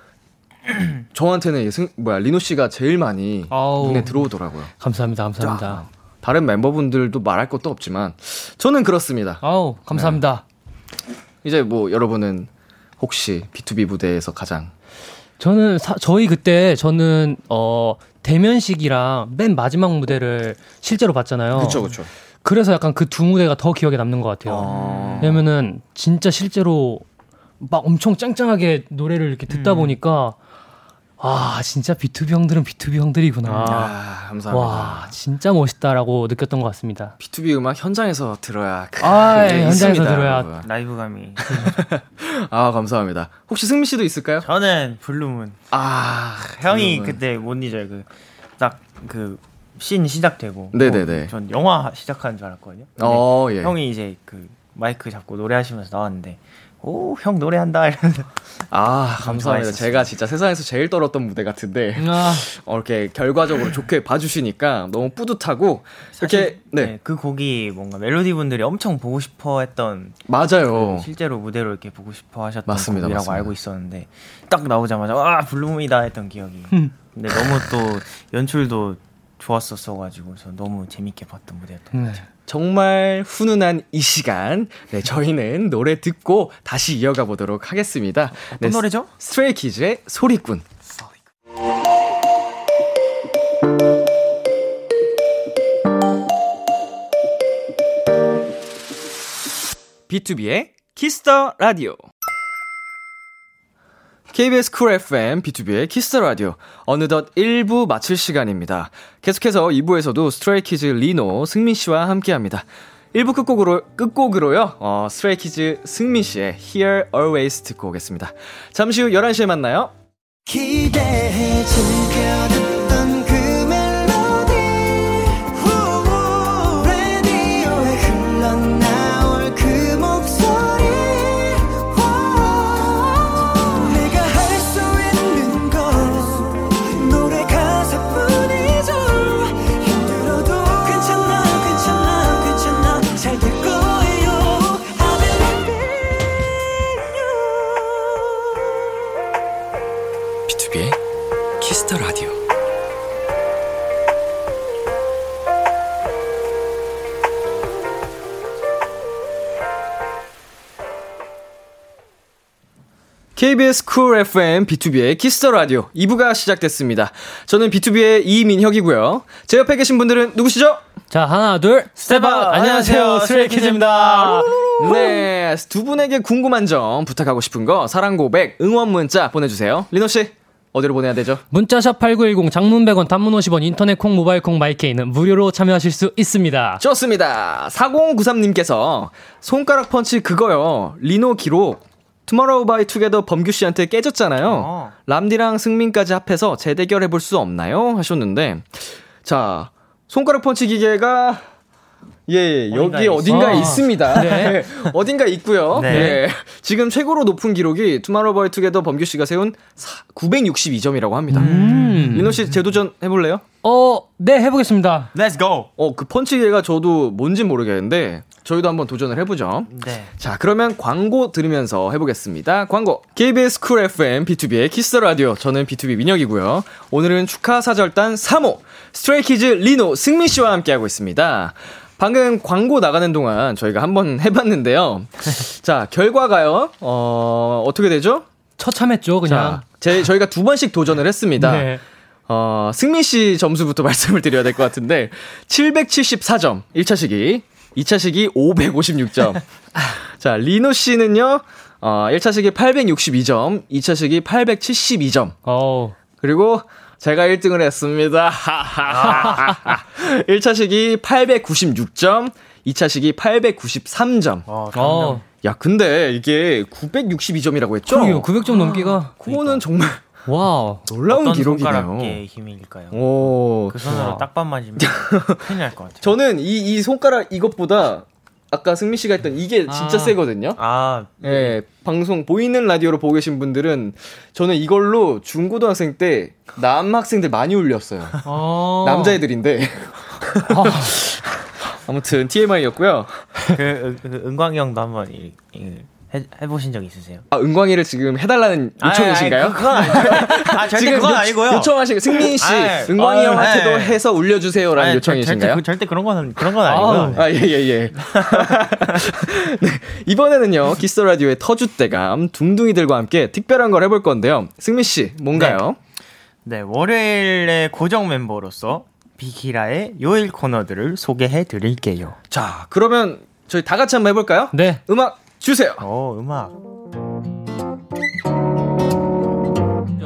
저한테는 이 승, 뭐야 리노 씨가 제일 많이 아우. 눈에 들어오더라고요. 감사합니다, 감사합니다. 다른 멤버분들도 말할 것도 없지만 저는 그렇습니다. 아우, 감사합니다. 이제 뭐 여러분은 혹시 B2B 무대에서 가장 저는 사- 저희 그때 저는 어 대면식이랑 맨 마지막 무대를 실제로 봤잖아요. 그쵸 그쵸. 그래서 약간 그 두 무대가 더 기억에 남는 것 같아요. 아. 왜냐면은 진짜 실제로 막 엄청 짱짱하게 노래를 이렇게 듣다 보니까 아 진짜 B2B 형들은 B2B 형들이구나. 아, 감사합니다. 와 진짜 멋있다라고 느꼈던 것 같습니다. B2B 음악 현장에서 들어야 그- 아, 예, 현장에서 들어야. 여러분. 라이브감이. 아 감사합니다. 혹시 승민 씨도 있을까요? 저는 Blue Moon. 아 형이 Blue Moon. 그때 못 잊어요. 그딱그 씬 시작되고. 네네네. 어, 전 영화 시작하는 줄 알았거든요. 어 예. 형이 이제 그 마이크 잡고 노래하시면서 나왔는데 오 형 노래한다 이러면서 아 감사합니다. 제가 진짜 세상에서 제일 떨었던 무대 같은데 아, 어, 이렇게 결과적으로 좋게 봐주시니까 너무 뿌듯하고 이렇게 사실, 네, 네, 그 곡이 뭔가 멜로디 분들이 엄청 보고 싶어했던 맞아요. 실제로 무대로 이렇게 보고 싶어 하셨던 맞습니다, 곡이라고 맞습니다. 알고 있었는데 딱 나오자마자 와 Blue Moon이다 했던 기억이. 근데 너무 또 연출도 좋았었어가지고 저 너무 재밌게 봤던 무대였던 것 네. 같아요. 정말 훈훈한 이 시간. 네, 저희는 노래 듣고 다시 이어가 보도록 하겠습니다. 어떤 네, 노래죠? Stray Kids의 소리꾼. B2B의 키스터 라디오. KBS 쿨 FM, B2B의 키스터 라디오. 어느덧 1부 마칠 시간입니다. 계속해서 2부에서도 Stray Kids 리노, 승민 씨와 함께 합니다. 1부 끝곡으로, 끝곡으로요, 어, Stray Kids 승민 씨의 Here Always 듣고 오겠습니다. 잠시 후 11시에 만나요. 기대해 즐겨듣 B2B의 키스터 라디오. KBS 쿨 FM B2B의 키스터 라디오 2부가 시작됐습니다. 저는 BTOB의 이민혁이고요. 제 옆에 계신 분들은 누구시죠? 자, 하나, 둘, Step out! 안녕하세요, Stray Kids입니다. 네, 두 분에게 궁금한 점, 부탁하고 싶은 거, 사랑 고백, 응원 문자 보내주세요. 리노 씨, 어디로 보내야 되죠? 문자샵 8910, 장문 100원, 단문 50원, 인터넷 콩, 모바일 콩, my K는 무료로 참여하실 수 있습니다. 좋습니다. 4093님께서 손가락 펀치 그거요. 리노 기록. TOMORROW X TOGETHER 범규 씨한테 깨졌잖아요. 어. 람디랑 승민까지 합해서 재대결 해볼 수 없나요? 하셨는데 자 손가락 펀치 기계가 예 여기 어딘가에 있어. 있습니다. 네. 네. 어딘가 있고요. 네. 예. 지금 최고로 높은 기록이 TOMORROW X TOGETHER 범규 씨가 세운 962점이라고 합니다. 음. 리노 씨 재도전 해볼래요? 어, 네, 해보겠습니다. Let's go. 어, 그 펀치기가 저도 뭔진 모르겠는데, 저희도 한번 도전을 해보죠. 네. 자, 그러면 광고 들으면서 해보겠습니다. 광고. KBS Cool FM BTOB의 Kiss the Radio. 저는 BTOB 민혁이고요. 오늘은 축하 사절단 3호 Stray Kids 리노 승민 씨와 함께하고 있습니다. 방금 광고 나가는 동안 저희가 한번 해봤는데요. 자, 결과가요. 어, 어떻게 되죠? 처참했죠, 그냥. 자, 제, 저희가 두 번씩 도전을 했습니다. 네. 어, 승민 씨 점수부터 말씀을 드려야 될 것 같은데, 774점, 1차 시기. 2차 시기 556점. 자, 리노 씨는요, 어, 1차 시기 862점, 2차 시기 872점. 어우. 그리고 제가 1등을 했습니다. 1차 시기 896점, 2차 시기 893점. 어, 어. 야, 근데 이게 962점이라고 했죠? 그러게요, 900점 넘기가. 그거는 정말 와우. 놀라운 기록이네요. 힘일까요? 오, 그 손으로 딱밤 맞으면 큰일 날 것 같아요. 저는 이, 이 손가락 이것보다 아까 승민 씨가 했던 이게 진짜 아. 세거든요. 아, 예, 방송 보이는 라디오로 보고 계신 분들은 저는 이걸로 중고등학생 때 남학생들 많이 울렸어요. 어. 남자애들인데. 아무튼 TMI였고요. 그, 그 은광이 형도 한번 이, 이, 해, 해보신 적 있으세요? 아, 은광이를 지금 해달라는 요청이신가요? 아니, 아니, 그건 아니고요. 아, 절대 그건 요- 아니고요. 요청하신 승민 씨, 아이, 은광이 아유, 형한테도 네. 해서 울려주세요라는 아니, 요청이신가요? 절대, 절대 그런 건, 그런 건 아니고요. 아, 예, 예, 예. 네, 이번에는요, 키스 더 라디오의 터줏대감, 둥둥이들과 함께 특별한 걸 해볼 건데요. 승민 씨, 뭔가요? 네, 월요일의 고정 멤버로서 비키라의 요일 코너들을 소개해 드릴게요. 자, 그러면 저희 다 같이 한번 해볼까요? 네. 음악 주세요. 어, 음악.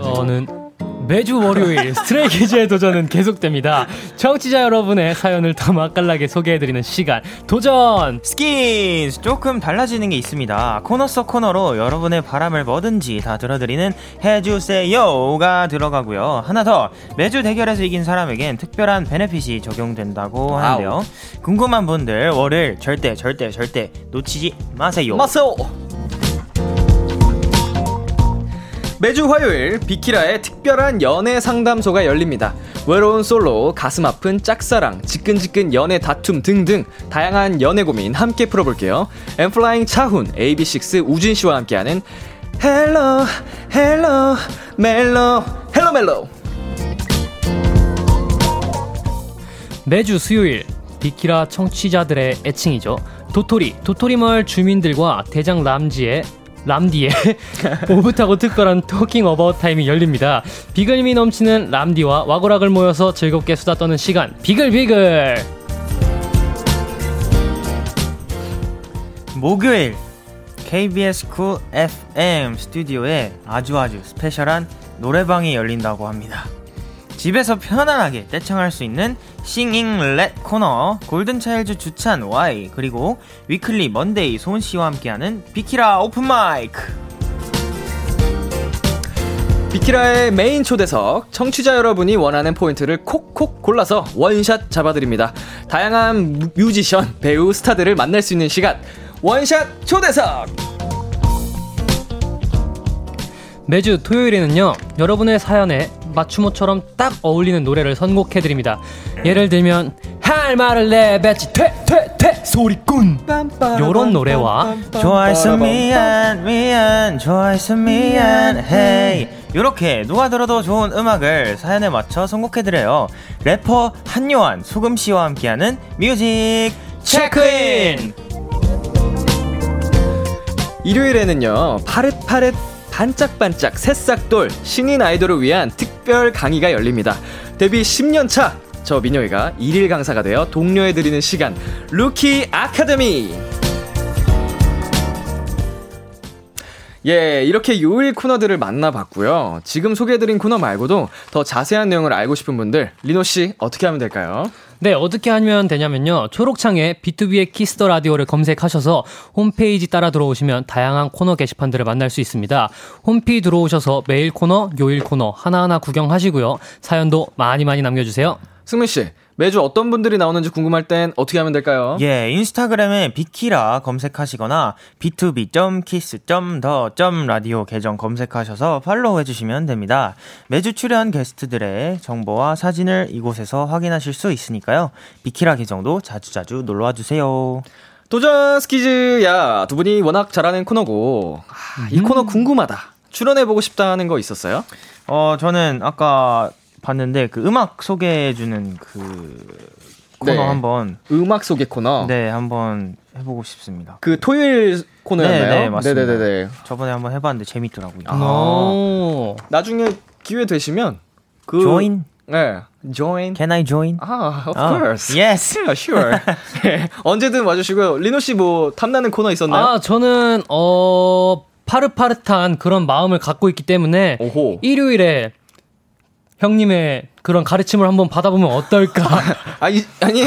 저는 매주 월요일 스트레이 키즈의 도전은 계속됩니다. 청취자 여러분의 사연을 더 맛깔나게 소개해드리는 시간 도전. 스키즈 조금 달라지는 게 있습니다. 코너 속 코너로 여러분의 바람을 뭐든지 다 들어드리는 해주세요가 들어가고요. 하나 더 매주 대결에서 이긴 사람에겐 특별한 베네핏이 적용된다고 하는데요. 궁금한 분들 월요일 절대 절대 절대 놓치지 마세요. 마세요. 매주 화요일 비키라의 특별한 연애 상담소가 열립니다. 외로운 솔로, 가슴 아픈 짝사랑, 지끈지끈 연애 다툼 등등 다양한 연애 고민 함께 풀어볼게요. 엔플라잉 차훈, AB6IX 우진 씨와 함께하는 hello hello mellow hello mellow 매주 수요일 비키라 청취자들의 애칭이죠. 도토리, 도토리마을 주민들과 대장 람지의 람디의 오붓하고 특별한 talking about time이 열립니다. 비글미 넘치는 람디와 와고락을 모여서 즐겁게 수다 떠는 시간 비글비글. 목요일 KBS 쿨 FM 스튜디오에 아주 아주 스페셜한 노래방이 열린다고 합니다. 집에서 편안하게 떼창할 수 있는 싱잉렛 코너 골든차일드 주찬 Y 그리고 위클리 먼데이 소은 씨와 함께하는 비키라 open mic 비키라의 메인 초대석 청취자 여러분이 원하는 포인트를 콕콕 골라서 원샷 잡아드립니다. 다양한 뮤- 뮤지션, 배우, 스타들을 만날 수 있는 시간 원샷 초대석. 매주 토요일에는요, 여러분의 사연에 맞춤옷처럼 딱 어울리는 노래를 선곡해드립니다. 예를 들면, 할 말을 내뱉지, 퇴, 퇴, 퇴, 소리꾼! 요런 노래와, 좋아했어 미안 미안 좋아했어 미안 헤이. 요렇게 누가 들어도 좋은 음악을 사연에 맞춰 선곡해드려요. 래퍼 한요한 소금씨와 함께하는 뮤직 체크인. 일요일에는요 파릇파릇 반짝반짝 새싹돌 신인 아이돌을 위한 특별 강의가 열립니다. 데뷔 10년 차. 저 민혁이가 일일 강사가 되어 독려해 드리는 시간 루키 아카데미 예, 이렇게 요일 코너들을 만나봤고요. 지금 소개해드린 코너 말고도 더 자세한 내용을 알고 싶은 분들, 리노 씨, 어떻게 하면 될까요? 네, 어떻게 하면 되냐면요. 초록창에 BTOB의 키스 더 라디오를 검색하셔서 홈페이지 따라 들어오시면 다양한 코너 게시판들을 만날 수 있습니다. 홈페이지 들어오셔서 매일 코너, 요일 코너 하나하나 구경하시고요. 사연도 많이 많이 남겨주세요. 승민 씨, 매주 어떤 분들이 나오는지 궁금할 땐 어떻게 하면 될까요? 예, 인스타그램에 비키라 검색하시거나 btob.kiss.the.radio 계정 검색하셔서 팔로우 해주시면 됩니다. 매주 출연 게스트들의 정보와 사진을 이곳에서 확인하실 수 있으니까요. 비키라 계정도 자주자주 놀러와 주세요. 도전 스키즈, 야, 두 분이 워낙 잘하는 코너고, 아, 이 코너 궁금하다. 출연해보고 싶다는 거 있었어요? 어, 저는 아까 봤는데 그 음악 소개해주는 그 코너 네. 한번 음악 소개 코너. 네 한번 해보고 싶습니다. 그 토요일 코너였나요? 네, 네, 맞습니다. 네네네. 저번에 한번 해봤는데 재밌더라고요. 아. 오. 나중에 기회 되시면, 그. Join? 네. join. Can I join? 아, of 아, course. yes. Yeah, sure. 네, 언제든 와주시고요. 리노 씨 뭐 탐나는 코너 있었나요? 아, 저는, 어, 파릇파릇한 그런 마음을 갖고 있기 때문에 오호. 일요일에 형님의 그런 가르침을 한번 받아보면 어떨까. 아니, 아니,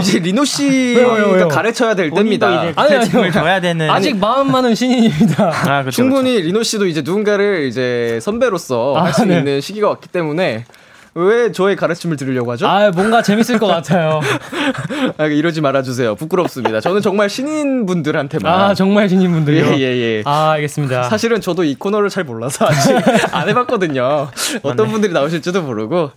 이제 리노 씨가 왜요, 왜요, 왜요? 가르쳐야 될 때입니다. 아니, 가르침을 아니요. 줘야 되는. 아직 마음 많은 신인입니다. 아, 그쵸, 충분히 리노 씨도 이제 누군가를 이제 선배로서 아, 할수 네. 있는 시기가 왔기 때문에 왜 저의 가르침을 들으려고 하죠? 아, 뭔가 재밌을 것 같아요. 아, 이러지 말아주세요. 부끄럽습니다. 저는 정말 신인분들한테만. 아, 정말 신인분들이요? 예, 예, 예. 아, 알겠습니다. 사실은 저도 이 코너를 잘 몰라서 아직 안 해봤거든요. 어떤 분들이 나오실지도 모르고.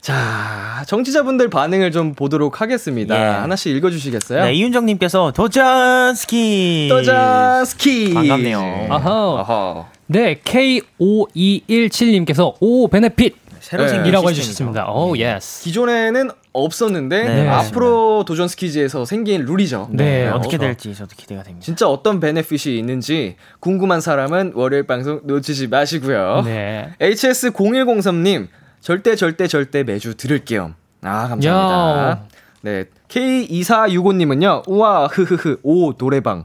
자, 정치자분들 반응을 좀 보도록 하겠습니다. 예. 하나씩 읽어주시겠어요? 네, 이윤정님께서 도전 스키. 도전 스키. 반갑네요. 아하. 아하. 네, K5217님께서 오, benefit! 새로 네. 시스템이죠. 해주셨습니다. oh, yes. 기존에는 없었는데 네, 앞으로 도전 스키즈에서 생긴 룰이죠. 네, 어떻게 어, 될지 저도 기대가 됩니다. 진짜 어떤 benefit이 있는지 궁금한 사람은 월요일 방송 놓치지 마시고요. 네. HS0103님 절대 절대 절대 매주 들을게요. 아 감사합니다. 야. 네 K2465님은요. 우와 흐흐흐 오 노래방.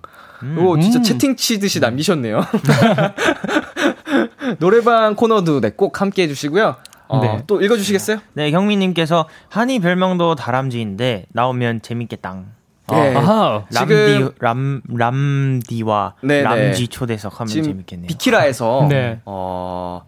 오 진짜 음. 채팅 치듯이 남기셨네요. 노래방 코너도 네, 꼭 함께 해주시고요. 어, 네. 또 읽어주시겠어요? 네, 경민님께서 한이 별명도 다람쥐인데 나오면 재밌겠당. 네. 아하. 람디 지금- 람 람디와 네, 네. 람쥐 초대석 하면 재밌겠네요. 비키라에서 네. 어,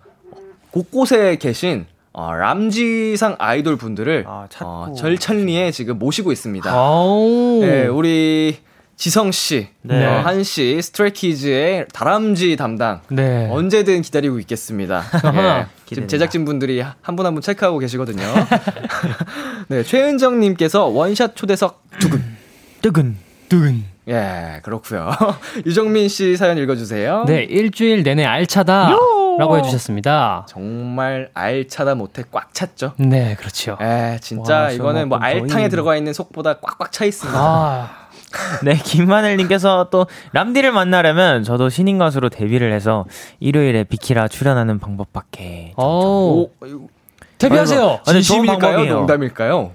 곳곳에 계신 어, 람쥐상 아이돌 분들을 아, 어, 절찬리에 지금 모시고 있습니다. 오. 네, 우리 지성 씨, 네. 어, 한 씨, 스트레이키즈의 다람쥐 담당 네. 언제든 기다리고 있겠습니다. 예, 지금. 제작진 분들이 한 분 한 분 체크하고 계시거든요. 네, 최은정님께서 원샷 초대석 두근. 뜨근. 둔. 예, 그렇고요. 유정민 씨 사연 읽어주세요. 네, 일주일 내내 알차다. 라고 해주셨습니다. 정말 알차다 못해 꽉 찼죠. 네, 그렇죠. 에 진짜 와, 이거는 뭐 알탕에 거의- 들어가 있는 속보다 꽉꽉 차 있습니다. 아, 네, 김하늘님께서 또 람디를 만나려면 저도 신인 가수로 데뷔를 해서 일요일에 비키라 출연하는 방법밖에. 오. 데뷔하세요. 아, 네, 진심일까요? 농담일까요?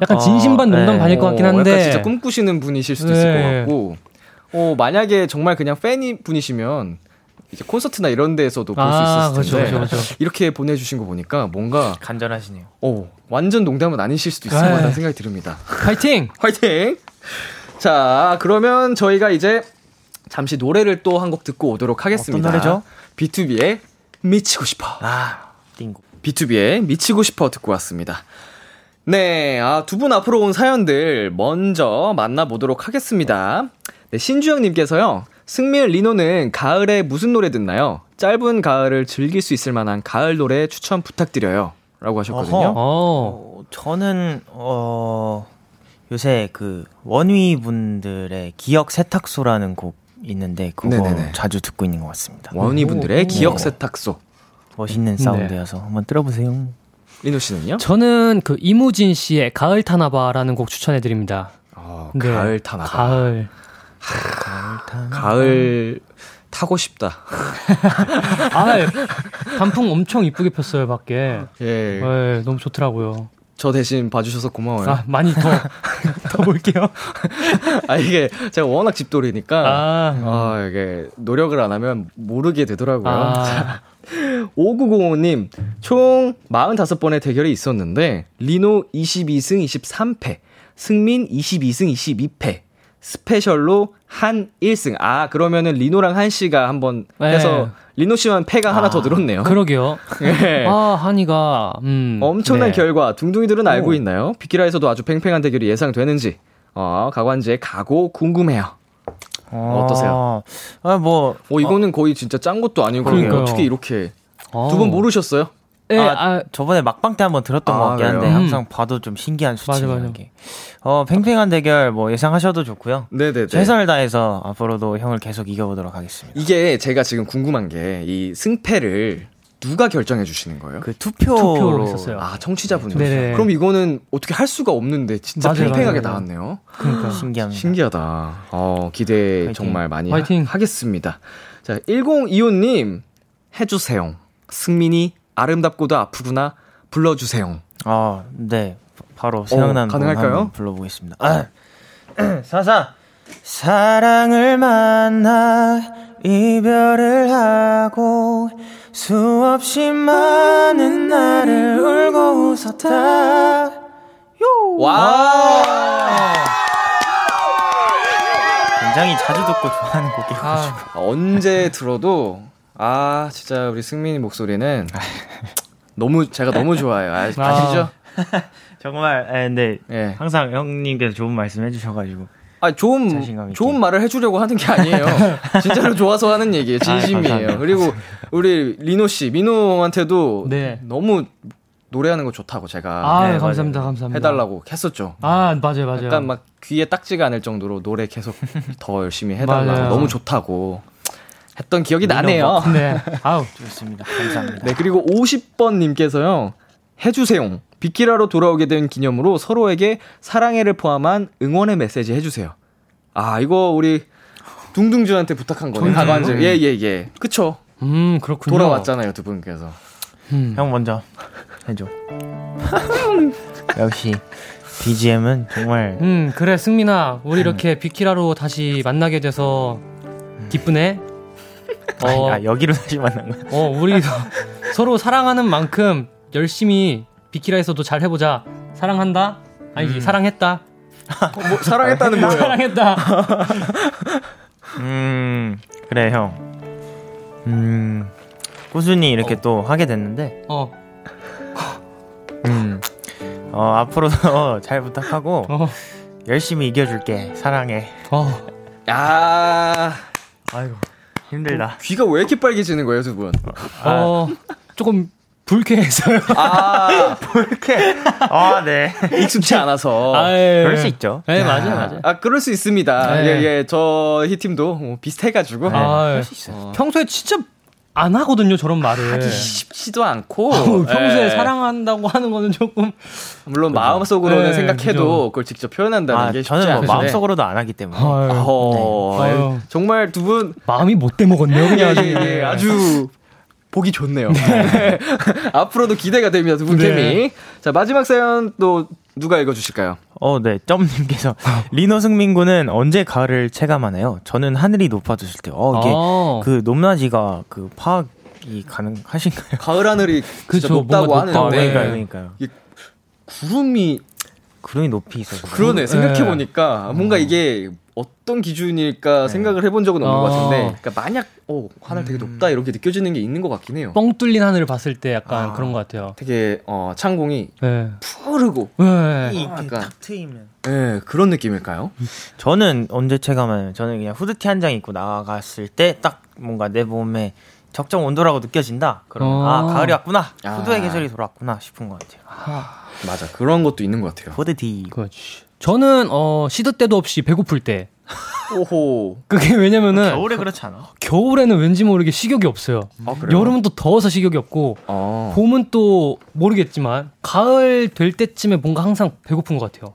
약간 진심 반 어, 농담 네. 반일 것 같긴 어, 한데. 약간 진짜 꿈꾸시는 분이실 수도 있을 네. 것 같고. 어, 만약에 정말 그냥 팬이 분이시면 이제 콘서트나 이런 데에서도 볼수 아, 있었을 텐데 그렇죠, 그렇죠, 그렇죠. 이렇게 보내주신 거 보니까 뭔가 간절하시네요. 오 완전 농담은 아니실 수도 있을 것 에이. 같다는 생각이 듭니다. 파이팅! 화이팅! 자, 그러면 저희가 이제 잠시 노래를 또 한 곡 듣고 오도록 하겠습니다. 어떤 노래죠? B2B의 미치고 싶어. 아, 띵고. B2B의 미치고 싶어 듣고 왔습니다. 네, 아, 두 분 앞으로 온 사연들 먼저 만나보도록 하겠습니다. 네, 신주영님께서요, 승밀 리노는 가을에 무슨 노래 듣나요? 짧은 가을을 즐길 수 있을 만한 가을 노래 추천 부탁드려요. 라고 하셨거든요. 어허. 어. 어, 저는 어 요새 그 원휘 분들의 기억 세탁소라는 곡 있는데 그거 네네네. 자주 듣고 있는 것 같습니다. 원희 분들의 오. 기억 네. 세탁소. 멋있는 사운드여서 한번 들어보세요. 리노 씨는요? 저는 그 이무진 씨의 가을 타나바라는 곡 추천해 드립니다. 어, 네. 가을 타나봐. 가을. 가을 타고 싶다. 아, 단풍 엄청 이쁘게 폈어요, 밖에. 예. 네, 너무 좋더라고요. 저 대신 봐주셔서 고마워요. 아, 많이 더, 더 볼게요. 아, 이게 제가 워낙 집돌이니까. 아. 아, 이게 노력을 안 하면 모르게 되더라고요. 아. 5905님, 총 45번의 대결이 있었는데, 리노 22승 23패, 승민 22승 22패, 스페셜로 한 1승. 아, 그러면은 리노랑 한 씨가 한번 네. 해서, 리노 씨만 패가 하나 더 늘었네요. 그러게요. 예. 아, 한이가, 음. 엄청난 네. 결과 둥둥이들은 알고 오. 있나요? 비키라에서도 아주 팽팽한 대결이 예상되는지 어, 가관지의 각오 궁금해요. 어떠세요? 아, 뭐 어 이거는 거의 진짜 짠 것도 아니고. 어떻게 이렇게 어. 두분 모르셨어요? 네, 아, 아, 저번에 막방 때 한번 들었던 아, 것 같긴 한데 그래요? 항상 봐도 좀 신기한. 이게. 어, 팽팽한 대결 뭐 예상하셔도 좋고요. 네네네. 최선을 다해서 앞으로도 형을 계속 이겨보도록 하겠습니다. 이게 제가 지금 궁금한 게 이 승패를 누가 결정해 주시는 거예요? 그 투표로, 투표로. 아 청취자분들. 네네. 그럼 이거는 어떻게 할 수가 없는데 진짜 맞아요, 팽팽하게 맞아요. 나왔네요. 그러니까. 신기합니다. 신기하다. 어, 기대 화이팅. 정말 많이 화이팅. 하, 겠습니다 자, 1025님, 해주세요. 승민이 아름답고도 아프구나, 불러주세요. 아, 네. 바로 생각나는 곡 가능할까요? 한번 불러보겠습니다. 아, 사사. 사랑을 만나 이별을 하고 수없이 많은 날을 울고 웃었다. 와! 굉장히 자주 듣고 좋아하는 곡이어가지고. 아, 언제 들어도, 아, 진짜 우리 승민이 목소리는 너무, 제가 너무 좋아요. 아, 아시죠? 정말, 에, 근데 예. 항상 형님께서 좋은 말씀 해주셔가지고. 아, 좋은. 좋은 말을 해주려고 하는 게 아니에요. 진짜로 좋아서 하는 얘기예요. 진심이에요. 감사합니다. 그리고 우리 리노 씨, 민호한테도 네. 너무 노래하는 거 좋다고 제가 아, 네, 감사합니다. 감사합니다. 해달라고 했었죠. 아, 맞아요, 맞아요. 약간 막 귀에 딱지가 않을 정도로 노래 계속 더 열심히 해달라고. 너무 좋다고 했던 기억이 나네요. 네. 아우. 좋습니다. 감사합니다. 네, 그리고 50번 님께서요. 해주세요. 비키라로 돌아오게 된 기념으로 서로에게 사랑해를 포함한 응원의 메시지 해주세요. 아, 이거 우리 둥둥주한테 부탁한 거네. 가관즈. 예, 예, 예. 그쵸. 음, 그렇군요. 돌아왔잖아요, 두 분께서. 음. 형 먼저 해줘. 역시 BGM은 정말 음, 그래, 승민아. 우리 이렇게 비키라로 다시 만나게 돼서 기쁘네. 어, 아, 여기로 다시 만난 거야. 어, 우리 서로 사랑하는 만큼 열심히 비키라에서도 잘 해보자. 사랑한다? 아니지, 사랑했다. 뭐, 사랑했다는 거예요. 사랑했다. 음 그래 형. 음 꾸준히 이렇게 또 하게 됐는데 어, 음, 어 앞으로도 잘 부탁하고 어, 열심히 이겨줄게 사랑해. 어. 야 아이고. 힘들다. 귀가 왜 이렇게 빨개지는 거예요, 두 분? 어, 조금 불쾌해서요. 아, 이렇게 아 네. 익숙치 않아서. 아유. 그럴 수 있죠. 네, 맞아요, 맞아요. 아, 그럴 수 있습니다. 네. 예, 예. 저희 팀도 뭐 비슷해가지고. 아, 어. 평소에 진짜 안 하거든요, 저런 말을. 하기 쉽지도 않고. 평소에 예. 사랑한다고 하는 거는 조금. 물론 마음속으로는 네, 생각해도 그죠. 그걸 직접 표현한다는 아게 쉽지 저는 뭐. 마음속으로도 안 하기 때문에. 아유, 어, 네. 예. 아유. 정말 두 분 마음이 못돼 먹었네요, 그냥. 예, 아주. 예, 예, 아주 보기 좋네요. 앞으로도 기대가 됩니다, 두분 네. 케미. 자, 마지막 사연 또 누가 읽어주실까요? 어, 네. 점님께서 리노 승민군은 언제 가을을 체감하나요? 저는 하늘이 높아졌을 때. 어, 이게 아. 그 높낮이가 그 파악이 가능하신가요? 가을 하늘이 진짜 그쵸, 높다고 뭔가 높다고 하는데 네. 그러니까요. 구름이 구름이 높이 있어서. 그러네 생각해 네. 보니까 뭔가 이게 어떤 기준일까 생각을 해본 적은 없는 아. 것 같은데 그러니까 만약 어 하늘 되게 높다 이렇게 느껴지는 게 있는 것 같긴 해요. 뻥 뚫린 하늘을 봤을 때 약간 아. 그런 것 같아요. 되게 어 창공이 네. 푸르고 네. 이렇게 약간. 탁 트이면. 예 그런 느낌일까요? 저는 언제 체감하냐면 저는 그냥 후드티 한 장 입고 나갔을 때 딱 뭔가 내 몸에 적정 온도라고 느껴진다. 그러면 아. 아, 가을이 왔구나. 아. 후드의 계절이 돌아왔구나 싶은 것 같아요. 맞아 그런 것도 있는 것 같아요. 후드티. 그렇지. 저는 어 시도 때도 없이 배고플 때. 오호 그게 왜냐면은 겨울에 그렇지 않아? 겨울에는 왠지 모르게 식욕이 없어요. 아, 그래요? 여름은 또 더워서 식욕이 없고 어. 봄은 또 모르겠지만 가을 될 때쯤에 뭔가 항상 배고픈 것 같아요.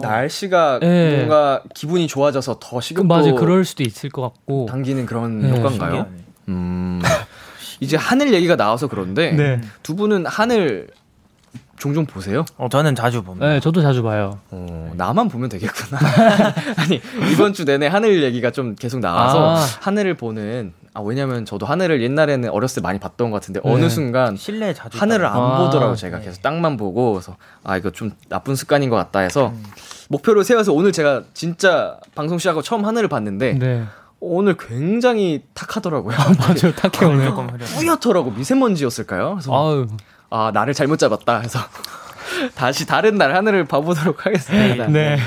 날씨가 예. 뭔가 기분이 좋아져서 더그 식욕도 맞아요. 그럴 수도 있을 것 같고. 당기는 그런 네, 효과인가요? 음 이제 하늘 얘기가 나와서 그런데 네. 두 분은 하늘 종종 보세요? 어, 저는 자주 봅니다. 네, 저도 자주 봐요. 어, 나만 보면 되겠구나. 아니, 이번 주 내내 하늘 얘기가 좀 계속 나와서 아. 하늘을 보는, 아, 왜냐면 저도 하늘을 옛날에는 어렸을 때 많이 봤던 것 같은데, 네. 어느 순간 실내에 자주 하늘을 안 아. 보더라고요, 제가. 네. 계속 땅만 보고, 그래서, 아, 이거 좀 나쁜 습관인 것 같다 해서, 목표를 세워서 오늘 제가 진짜 방송 시작하고 처음 하늘을 봤는데, 네. 오늘 굉장히 탁하더라고요. 맞아요. 탁해 오늘. 조금 흐려. 뿌옇더라고, 미세먼지였을까요? 그래서, 아유. 아, 나를 잘못 잡았다 해서, 다시 다른 날 하늘을 봐보도록 하겠습니다. 네.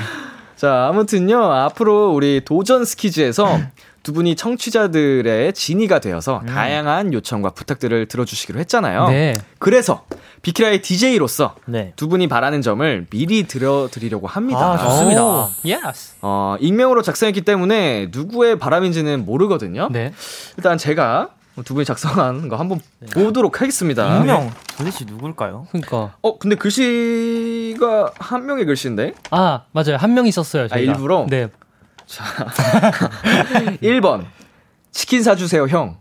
자, 아무튼요, 앞으로 우리 도전 스키즈에서 두 분이 청취자들의 진이가 되어서 다양한 요청과 부탁들을 들어주시기로 했잖아요. 네. 그래서 비키라의 DJ로서 네. 두 분이 바라는 점을 미리 들려드리려고 합니다. 아, 좋습니다. Oh, yes. 어, 익명으로 작성했기 때문에 누구의 바람인지는 모르거든요. 네. 일단 제가 두 분이 작성한 거 한번 보도록 하겠습니다. 익명 도대체 누굴까요? 그러니까. 어, 근데 글씨가 한 명의 글씨인데? 아, 맞아요. 한 명 있었어요. 저희가. 일부러? 네. 1번 치킨 사주세요 형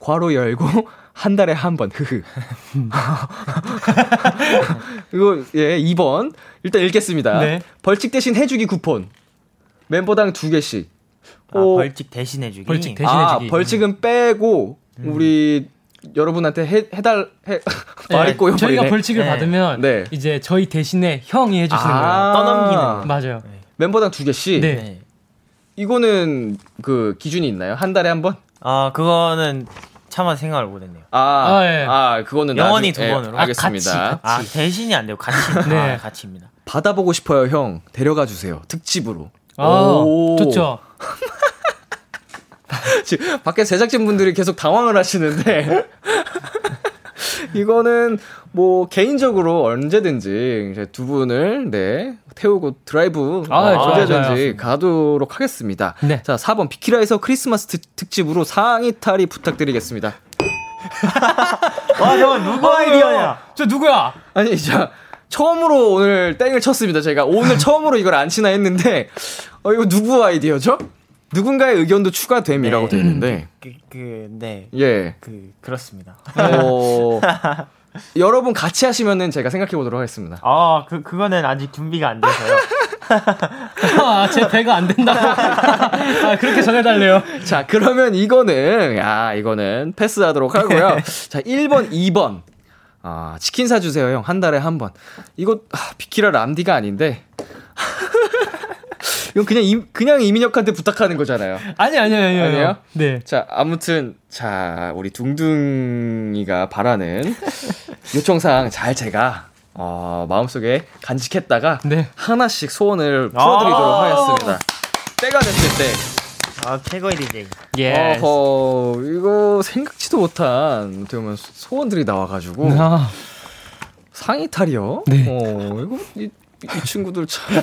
괄호 열고 한 달에 한 번 흐흐 이거 예 2번 일단 읽겠습니다 네. 벌칙 대신 해주기 쿠폰 멤버당 두 개씩 아, 어, 벌칙 대신 해주기. 벌칙 대신- 아 대신해주기. 벌칙은 빼고 우리 여러분한테 해, 해달 해 말이 꼬여 네. 저희가 버리네 벌칙을 네. 받으면 네. 이제 저희 대신에 형이 해주시는 아. 거예요. 떠넘기는. 맞아요. 멤버당 두 개씩 네. 네. 이거는 그 기준이 있나요 한 달에 한 번? 아, 그거는 차마 생각을 못했네요. 아, 아, 예. 아, 그거는 영원히 나중- 두 번으로. 아, 알겠습니다. 아, 대신이 안 돼요. 같이. 네. 아, 같이입니다. 받아보고 싶어요, 형. 데려가 주세요. 특집으로. 아, 오. 좋죠. 지금 밖에 제작진 분들이 계속 당황을 하시는데. 이거는 뭐 개인적으로 언제든지 이제 두 분을 네 태우고 드라이브 아, 좋아요, 언제든지 좋아요. 가도록 하겠습니다. 네. 자 4번 비키라에서 크리스마스 특- 특집으로 상의 탈의 부탁드리겠습니다. 와, 저거 누구 아이디어냐? 저 누구야? 아니 자 처음으로 오늘 땡을 쳤습니다. 제가 오늘 처음으로 이걸 안 치나 했는데 어 이거 누구 아이디어죠? 누군가의 의견도 추가됨이라고 네. 돼 있는데 그, 그, 네. 예. 그, 그렇습니다. 어, 여러분 같이 하시면은 제가 생각해 보도록 하겠습니다. 아, 그, 그거는 아직 준비가 안 돼서요. 아, 제 배가 안 된다고. 아, 그렇게 전해달래요. 자, 그러면 이거는 야, 이거는 패스하도록 하고요. 자, 1번, 2번. 아, 치킨 사 주세요, 형. 한 달에 한 번. 이거 아, 비키라 람디가 아닌데. 이건 그냥 임, 그냥 이민혁한테 부탁하는 거잖아요. 아니, 아니, 아니, 아니. 아니에요? 네. 자, 아무튼 자, 우리 둥둥이가 바라는 요청사항 잘 제가 어, 마음속에 간직했다가 네. 하나씩 소원을 풀어드리도록 아. 하겠습니다. 때가 됐을 때, 아, 최고의 DJ. 예. 어허, 이거 생각지도 못한 어떻게 보면 소원들이 나와가지고 아, 상의 탈이요. 네. 어, 이거 이, 이 친구들 참.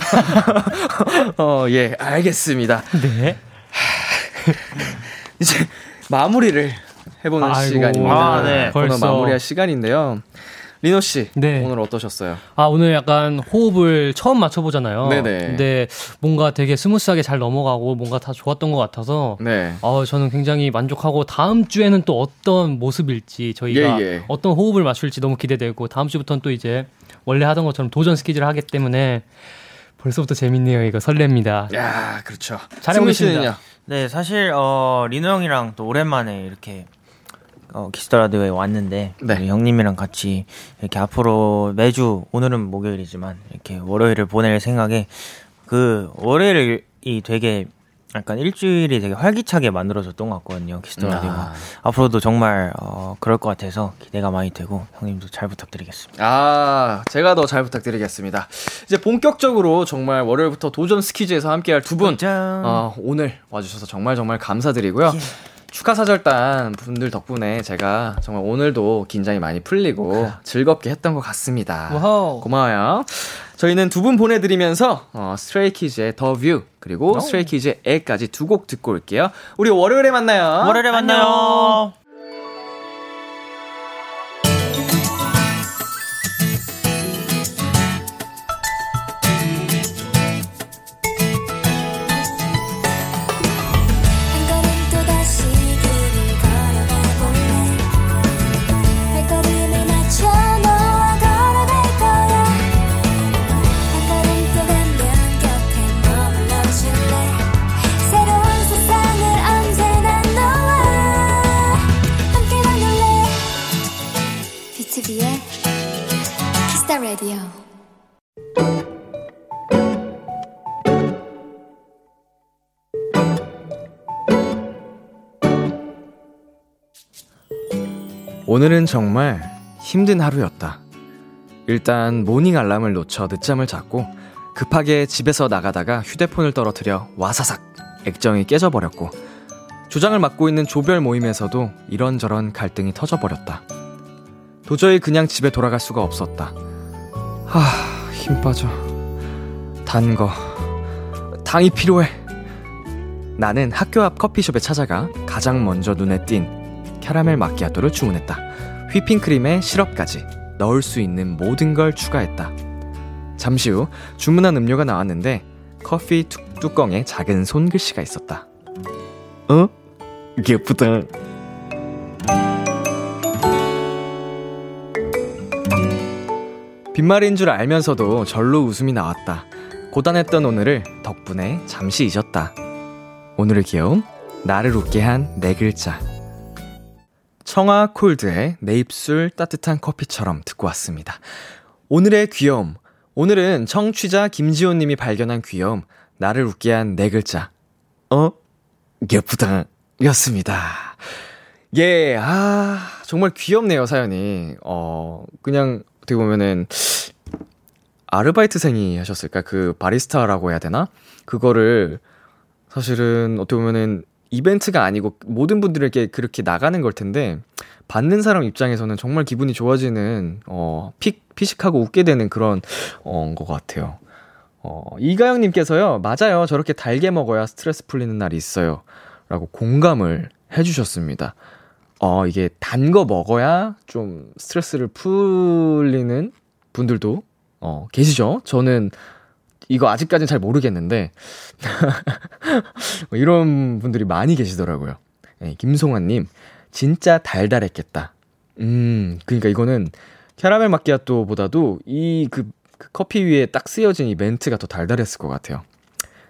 어, 예, 알겠습니다. 네. 이제 마무리를 해보는 아이고. 시간입니다. 아, 네. 벌써. 마무리할 시간인데요. 리노 씨, 네. 오늘 어떠셨어요? 아, 오늘 약간 호흡을 처음 맞춰보잖아요. 네네. 근데 뭔가 되게 smooth하게 잘 넘어가고 뭔가 다 좋았던 것 같아서. 네. 어, 저는 굉장히 만족하고 다음 주에는 또 어떤 모습일지 저희가 예, 예. 어떤 호흡을 맞출지 너무 기대되고 다음 주부터는 또 이제 원래 하던 것처럼 도전 스키즈를 하기 때문에 벌써부터 재밌네요. 이거 설렙니다. 야, 그렇죠. 잘해보겠습니다. 승민 씨는요? 네, 사실 어 리노 형이랑 또 오랜만에 이렇게 어 키스 더 라디오에 왔는데 네. 우리 형님이랑 같이 이렇게 앞으로 매주 오늘은 목요일이지만 이렇게 월요일을 보낼 생각에 그 월요일이 되게 약간 일주일이 되게 활기차게 만들어졌던 것 같거든요. 키스 더 라디오가 아. 앞으로도 정말 어 그럴 것 같아서 기대가 많이 되고 형님도 잘 부탁드리겠습니다. 아, 제가 더 잘 부탁드리겠습니다. 이제 본격적으로 정말 월요일부터 도전 스키즈에서 함께할 두 분, 짠. 어, 오늘 와주셔서 정말 정말 감사드리고요. 축하 사절단 분들 덕분에 제가 정말 오늘도 긴장이 많이 풀리고 즐겁게 했던 것 같습니다. Wow. 고마워요. 저희는 두 분 보내드리면서 어, 스트레이키즈의 The View 그리고 스트레이키즈의 애까지 두 곡 듣고 올게요. 우리 월요일에 만나요. 월요일에 만나요. 한 Radio 오늘은 정말 힘든 하루였다. 일단 모닝 알람을 놓쳐 늦잠을 잤고 급하게 집에서 나가다가 휴대폰을 떨어뜨려 와사삭 액정이 깨져버렸고 조장을 맡고 있는 조별 모임에서도 이런저런 갈등이 터져버렸다. 도저히 그냥 집에 돌아갈 수가 없었다. 하, 힘 빠져. 단 거. 당이 필요해. 나는 학교 앞 커피숍에 찾아가 가장 먼저 눈에 띈 캐러멜 마키아토를 주문했다. 휘핑크림에 시럽까지 넣을 수 있는 모든 걸 추가했다. 잠시 후 주문한 음료가 나왔는데 커피 뚜, 뚜껑에 작은 손글씨가 있었다. 어? 예쁘다. 빈말인 줄 알면서도 절로 웃음이 나왔다. 고단했던 오늘을 덕분에 잠시 잊었다. 오늘의 귀여움, 나를 웃게 한 네 글자. 청아 콜드의 내 입술 따뜻한 커피처럼 듣고 왔습니다. 오늘의 귀여움. 오늘은 청취자 김지호 님이 발견한 귀여움. 나를 웃게 한 네 글자. 어? 예쁘다. 였습니다. 예, 아, 정말 귀엽네요, 사연이. 어, 그냥 어떻게 보면은 아르바이트생이 하셨을까? 그 바리스타라고 해야 되나? 그거를 사실은 어떻게 보면은 이벤트가 아니고 모든 분들에게 그렇게 나가는 걸 텐데 받는 사람 입장에서는 정말 기분이 좋아지는 어 픽, 피식하고 웃게 되는 그런 어것 같아요. 어 이가영 님께서요 맞아요 저렇게 달게 먹어야 스트레스 풀리는 날이 있어요. 라고 공감을 해 주셨습니다. 어 이게 단 거 먹어야 좀 스트레스를 풀리는 분들도 어 계시죠? 저는 이거 아직까지는 잘 모르겠는데 뭐 이런 분들이 많이 계시더라고요. 네, 김송환님 진짜 달달했겠다. 음, 그러니까 이거는 캐러멜 마키아토보다도 이그 커피 위에 딱 쓰여진 이 멘트가 더 달달했을 것 같아요.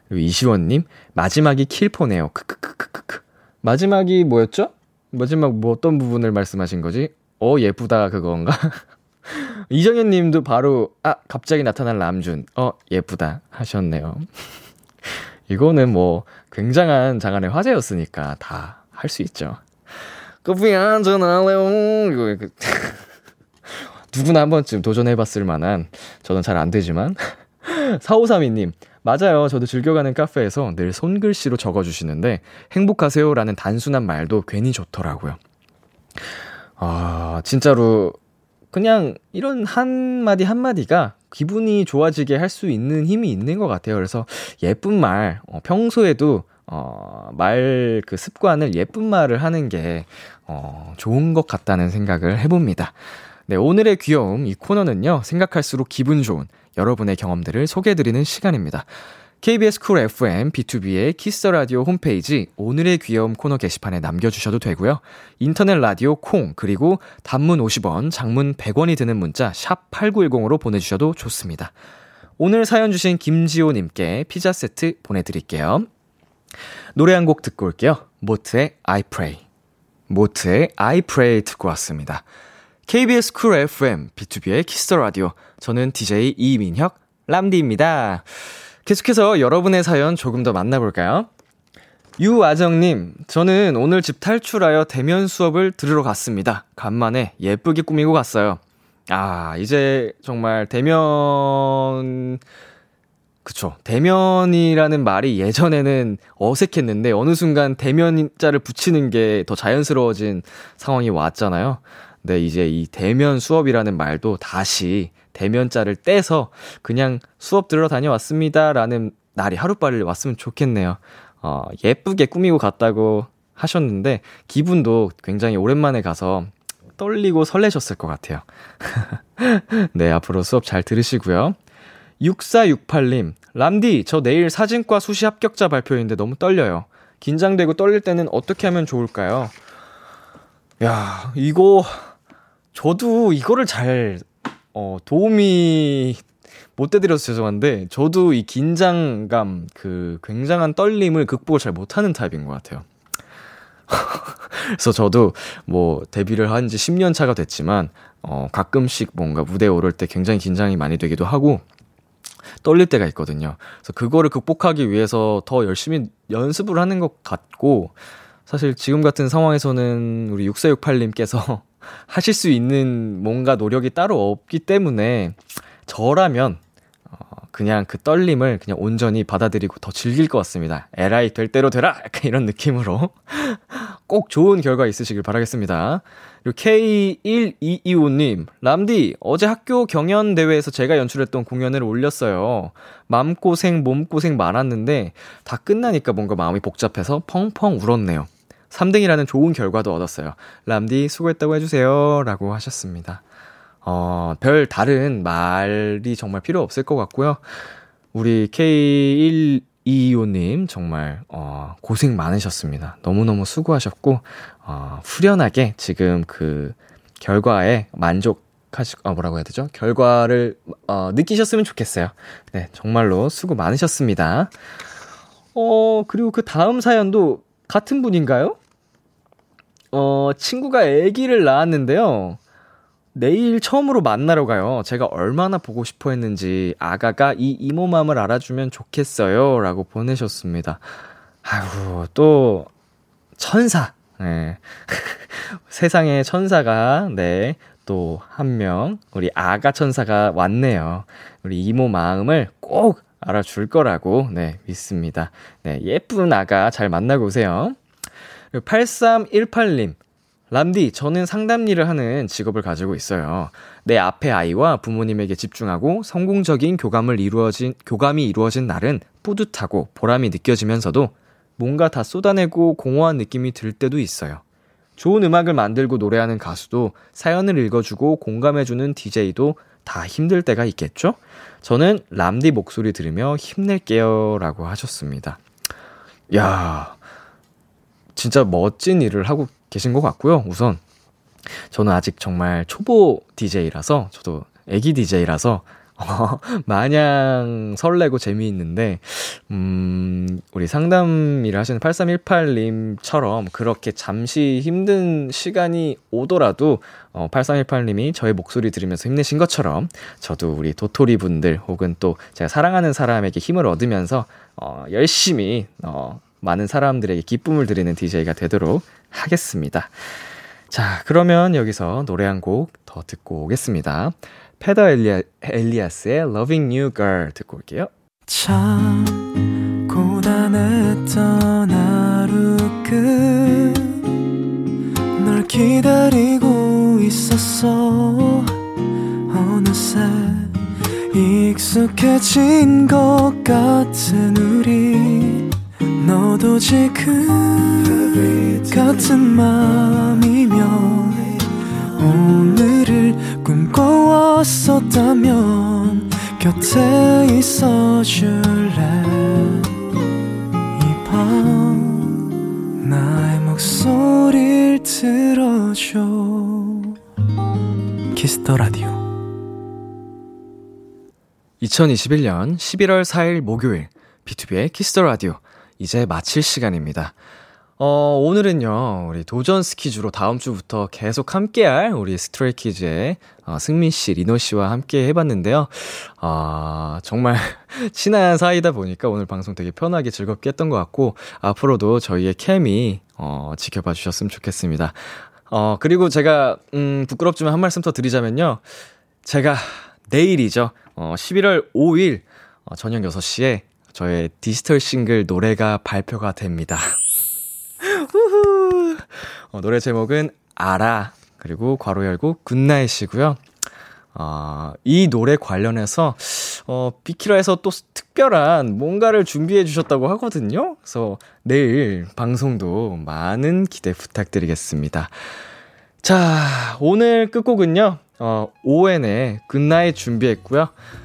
그리고 이시원님 마지막이 킬포네요. 크크크크크크. 마지막이 뭐였죠? 마지막 뭐 어떤 부분을 말씀하신 거지? 어 예쁘다 그건가? 이정현 님도 바로, 아, 갑자기 나타난 람준. 어, 예쁘다. 하셨네요. 이거는 뭐, 굉장한 장안의 화제였으니까 다 할 수 있죠. 커피 한잔 할래요. 이거, 이거. 누구나 한 번쯤 도전해봤을 만한, 저는 잘 안 되지만. 4532님, 맞아요. 저도 즐겨가는 카페에서 늘 손글씨로 적어주시는데, 행복하세요. 라는 단순한 말도 괜히 좋더라고요. 아, 진짜로, 그냥 이런 한마디 한마디가 기분이 좋아지게 할 수 있는 힘이 있는 것 같아요. 그래서 예쁜 말, 어, 평소에도, 어, 말 그 습관을 예쁜 말을 하는 게, 어, 좋은 것 같다는 생각을 해봅니다. 네, 오늘의 귀여움, 이 코너는요, 생각할수록 기분 좋은 여러분의 경험들을 소개해드리는 시간입니다. KBS 쿨 FM, B2B의 키스 라디오 홈페이지 오늘의 귀여움 코너 게시판에 남겨주셔도 되고요. 인터넷 라디오 콩, 그리고 단문 50원, 장문 100원이 드는 문자 샵 8910으로 보내주셔도 좋습니다. 오늘 사연 주신 김지호님께 피자 세트 보내드릴게요. 노래 한 곡 듣고 올게요. 모트의 I Pray. 모트의 I Pray 듣고 왔습니다. KBS 쿨 FM, B2B의 키스터 라디오. 저는 DJ 이민혁, 람디입니다. 계속해서 여러분의 사연 조금 더 만나볼까요? 유아정님, 저는 오늘 집 탈출하여 대면 수업을 들으러 갔습니다. 간만에 예쁘게 꾸미고 갔어요. 아, 이제 정말 대면, 그쵸. 대면이라는 말이 예전에는 어색했는데 어느 순간 대면자를 붙이는 게 더 자연스러워진 상황이 왔잖아요. 네, 이제 이 대면 수업이라는 말도 다시 대면자를 떼서 그냥 수업 들으러 다녀왔습니다. 라는 날이 하루빨리 왔으면 좋겠네요. 어, 예쁘게 꾸미고 갔다고 하셨는데, 기분도 굉장히 오랜만에 가서 떨리고 설레셨을 것 같아요. 네, 앞으로 수업 잘 들으시고요. 6468님, 람디, 저 내일 사진과 수시 합격자 발표인데 너무 떨려요. 긴장되고 떨릴 때는 어떻게 하면 좋을까요? 야, 이거, 저도 이거를 잘, 어, 도움이 못 해드려서 죄송한데, 저도 이 긴장감, 그 굉장한 떨림을 극복을 잘 못하는 타입인 것 같아요. 그래서 저도 뭐 데뷔를 한 지 10년 차가 됐지만, 어, 가끔씩 뭔가 무대에 오를 때 굉장히 긴장이 많이 되기도 하고, 떨릴 때가 있거든요. 그래서 그거를 극복하기 위해서 더 열심히 연습을 하는 것 같고, 사실 지금 같은 상황에서는 우리 6468님께서 하실 수 있는 뭔가 노력이 따로 없기 때문에 저라면 어, 그냥 그 떨림을 그냥 온전히 받아들이고 더 즐길 것 같습니다. 에라이 될 대로 되라! 약간 이런 느낌으로 꼭 좋은 결과 있으시길 바라겠습니다. 그리고 K1225님, 람디, 어제 학교 경연대회에서 제가 연출했던 공연을 올렸어요. 마음고생, 몸고생 많았는데 다 끝나니까 뭔가 마음이 복잡해서 펑펑 울었네요. 3등이라는 좋은 결과도 얻었어요. 람디 수고했다고 해주세요. 라고 하셨습니다. 어, 별 다른 말이 정말 필요 없을 것 같고요. 우리 K1225님 정말, 어, 고생 많으셨습니다. 너무너무 수고하셨고, 어, 후련하게 지금 그 결과에 만족 하시, 어, 뭐라고 해야 되죠? 결과를, 어, 느끼셨으면 좋겠어요. 네, 정말로 수고 많으셨습니다. 어, 그리고 그 다음 사연도 같은 분인가요? 어, 친구가 아기를 낳았는데요. 내일 처음으로 만나러 가요. 제가 얼마나 보고 싶어 했는지 아가가 이 이모 마음을 알아주면 좋겠어요. 라고 보내셨습니다. 아이고, 또, 천사. 네. 세상에 천사가, 네. 또, 한 명, 우리 아가 천사가 왔네요. 우리 이모 마음을 꼭 알아줄 거라고, 네, 믿습니다. 네, 예쁜 아가 잘 만나고 오세요. 8318님. 람디, 저는 상담 일을 하는 직업을 가지고 있어요. 내 앞에 아이와 부모님에게 집중하고 성공적인 교감을 이루어진, 교감이 이루어진 날은 뿌듯하고 보람이 느껴지면서도 뭔가 다 쏟아내고 공허한 느낌이 들 때도 있어요. 좋은 음악을 만들고 노래하는 가수도 사연을 읽어주고 공감해주는 DJ도 다 힘들 때가 있겠죠? 저는 람디 목소리 들으며 힘낼게요. 라고 하셨습니다. 야 진짜 멋진 일을 하고 계신 것 같고요. 우선 저는 아직 정말 초보 DJ라서 저도 애기 DJ라서 어, 마냥 설레고 재미있는데, 음, 우리 상담 일을 하시는 8318님처럼 그렇게 잠시 힘든 시간이 오더라도, 어, 8318님이 저의 목소리 들으면서 힘내신 것처럼, 저도 우리 도토리 분들 혹은 또 제가 사랑하는 사람에게 힘을 얻으면서, 어, 열심히, 어, 많은 사람들에게 기쁨을 드리는 DJ가 되도록 하겠습니다. 자, 그러면 여기서 노래 한 곡 더 듣고 오겠습니다. 페더 엘리아, 엘리아스의 Loving You Girl 듣고 올게요. 참 고단했던 하루 끝널 기다리고 있었어 어느새 익숙해진 것 같은 우리 너도 지금 같은 맘이면 오늘을 꿈꿔왔었다면 곁에 있어 줄래? 이 밤 나의 목소리를 들어줘. Kiss the Radio. 2021년 11월 4일 목요일 B2B의 키스터 라디오 이제 마칠 시간입니다. 어, 오늘은요, 우리 도전 스키즈로 다음 주부터 계속 함께할 우리 스트레이키즈의 어, 승민 씨, 리노 씨와 함께 해봤는데요. 아, 정말 친한 사이다 보니까 오늘 방송 되게 편하게 즐겁게 했던 것 같고, 앞으로도 저희의 케미, 어, 지켜봐 주셨으면 좋겠습니다. 어, 그리고 제가, 음, 부끄럽지만 한 말씀 더 드리자면요. 제가 내일이죠. 어, 11월 5일, 어, 저녁 6시에 저의 디지털 싱글 노래가 발표가 됩니다. 우후. 어, 노래 제목은 알아. 그리고 괄호 열고 Good Night이고요. 어, 이 노래 관련해서 어, 비키라에서 또 특별한 뭔가를 준비해 주셨다고 하거든요. 그래서 내일 방송도 많은 기대 부탁드리겠습니다. 자, 오늘 끝곡은요. 어, ON의 Good Night 준비했고요.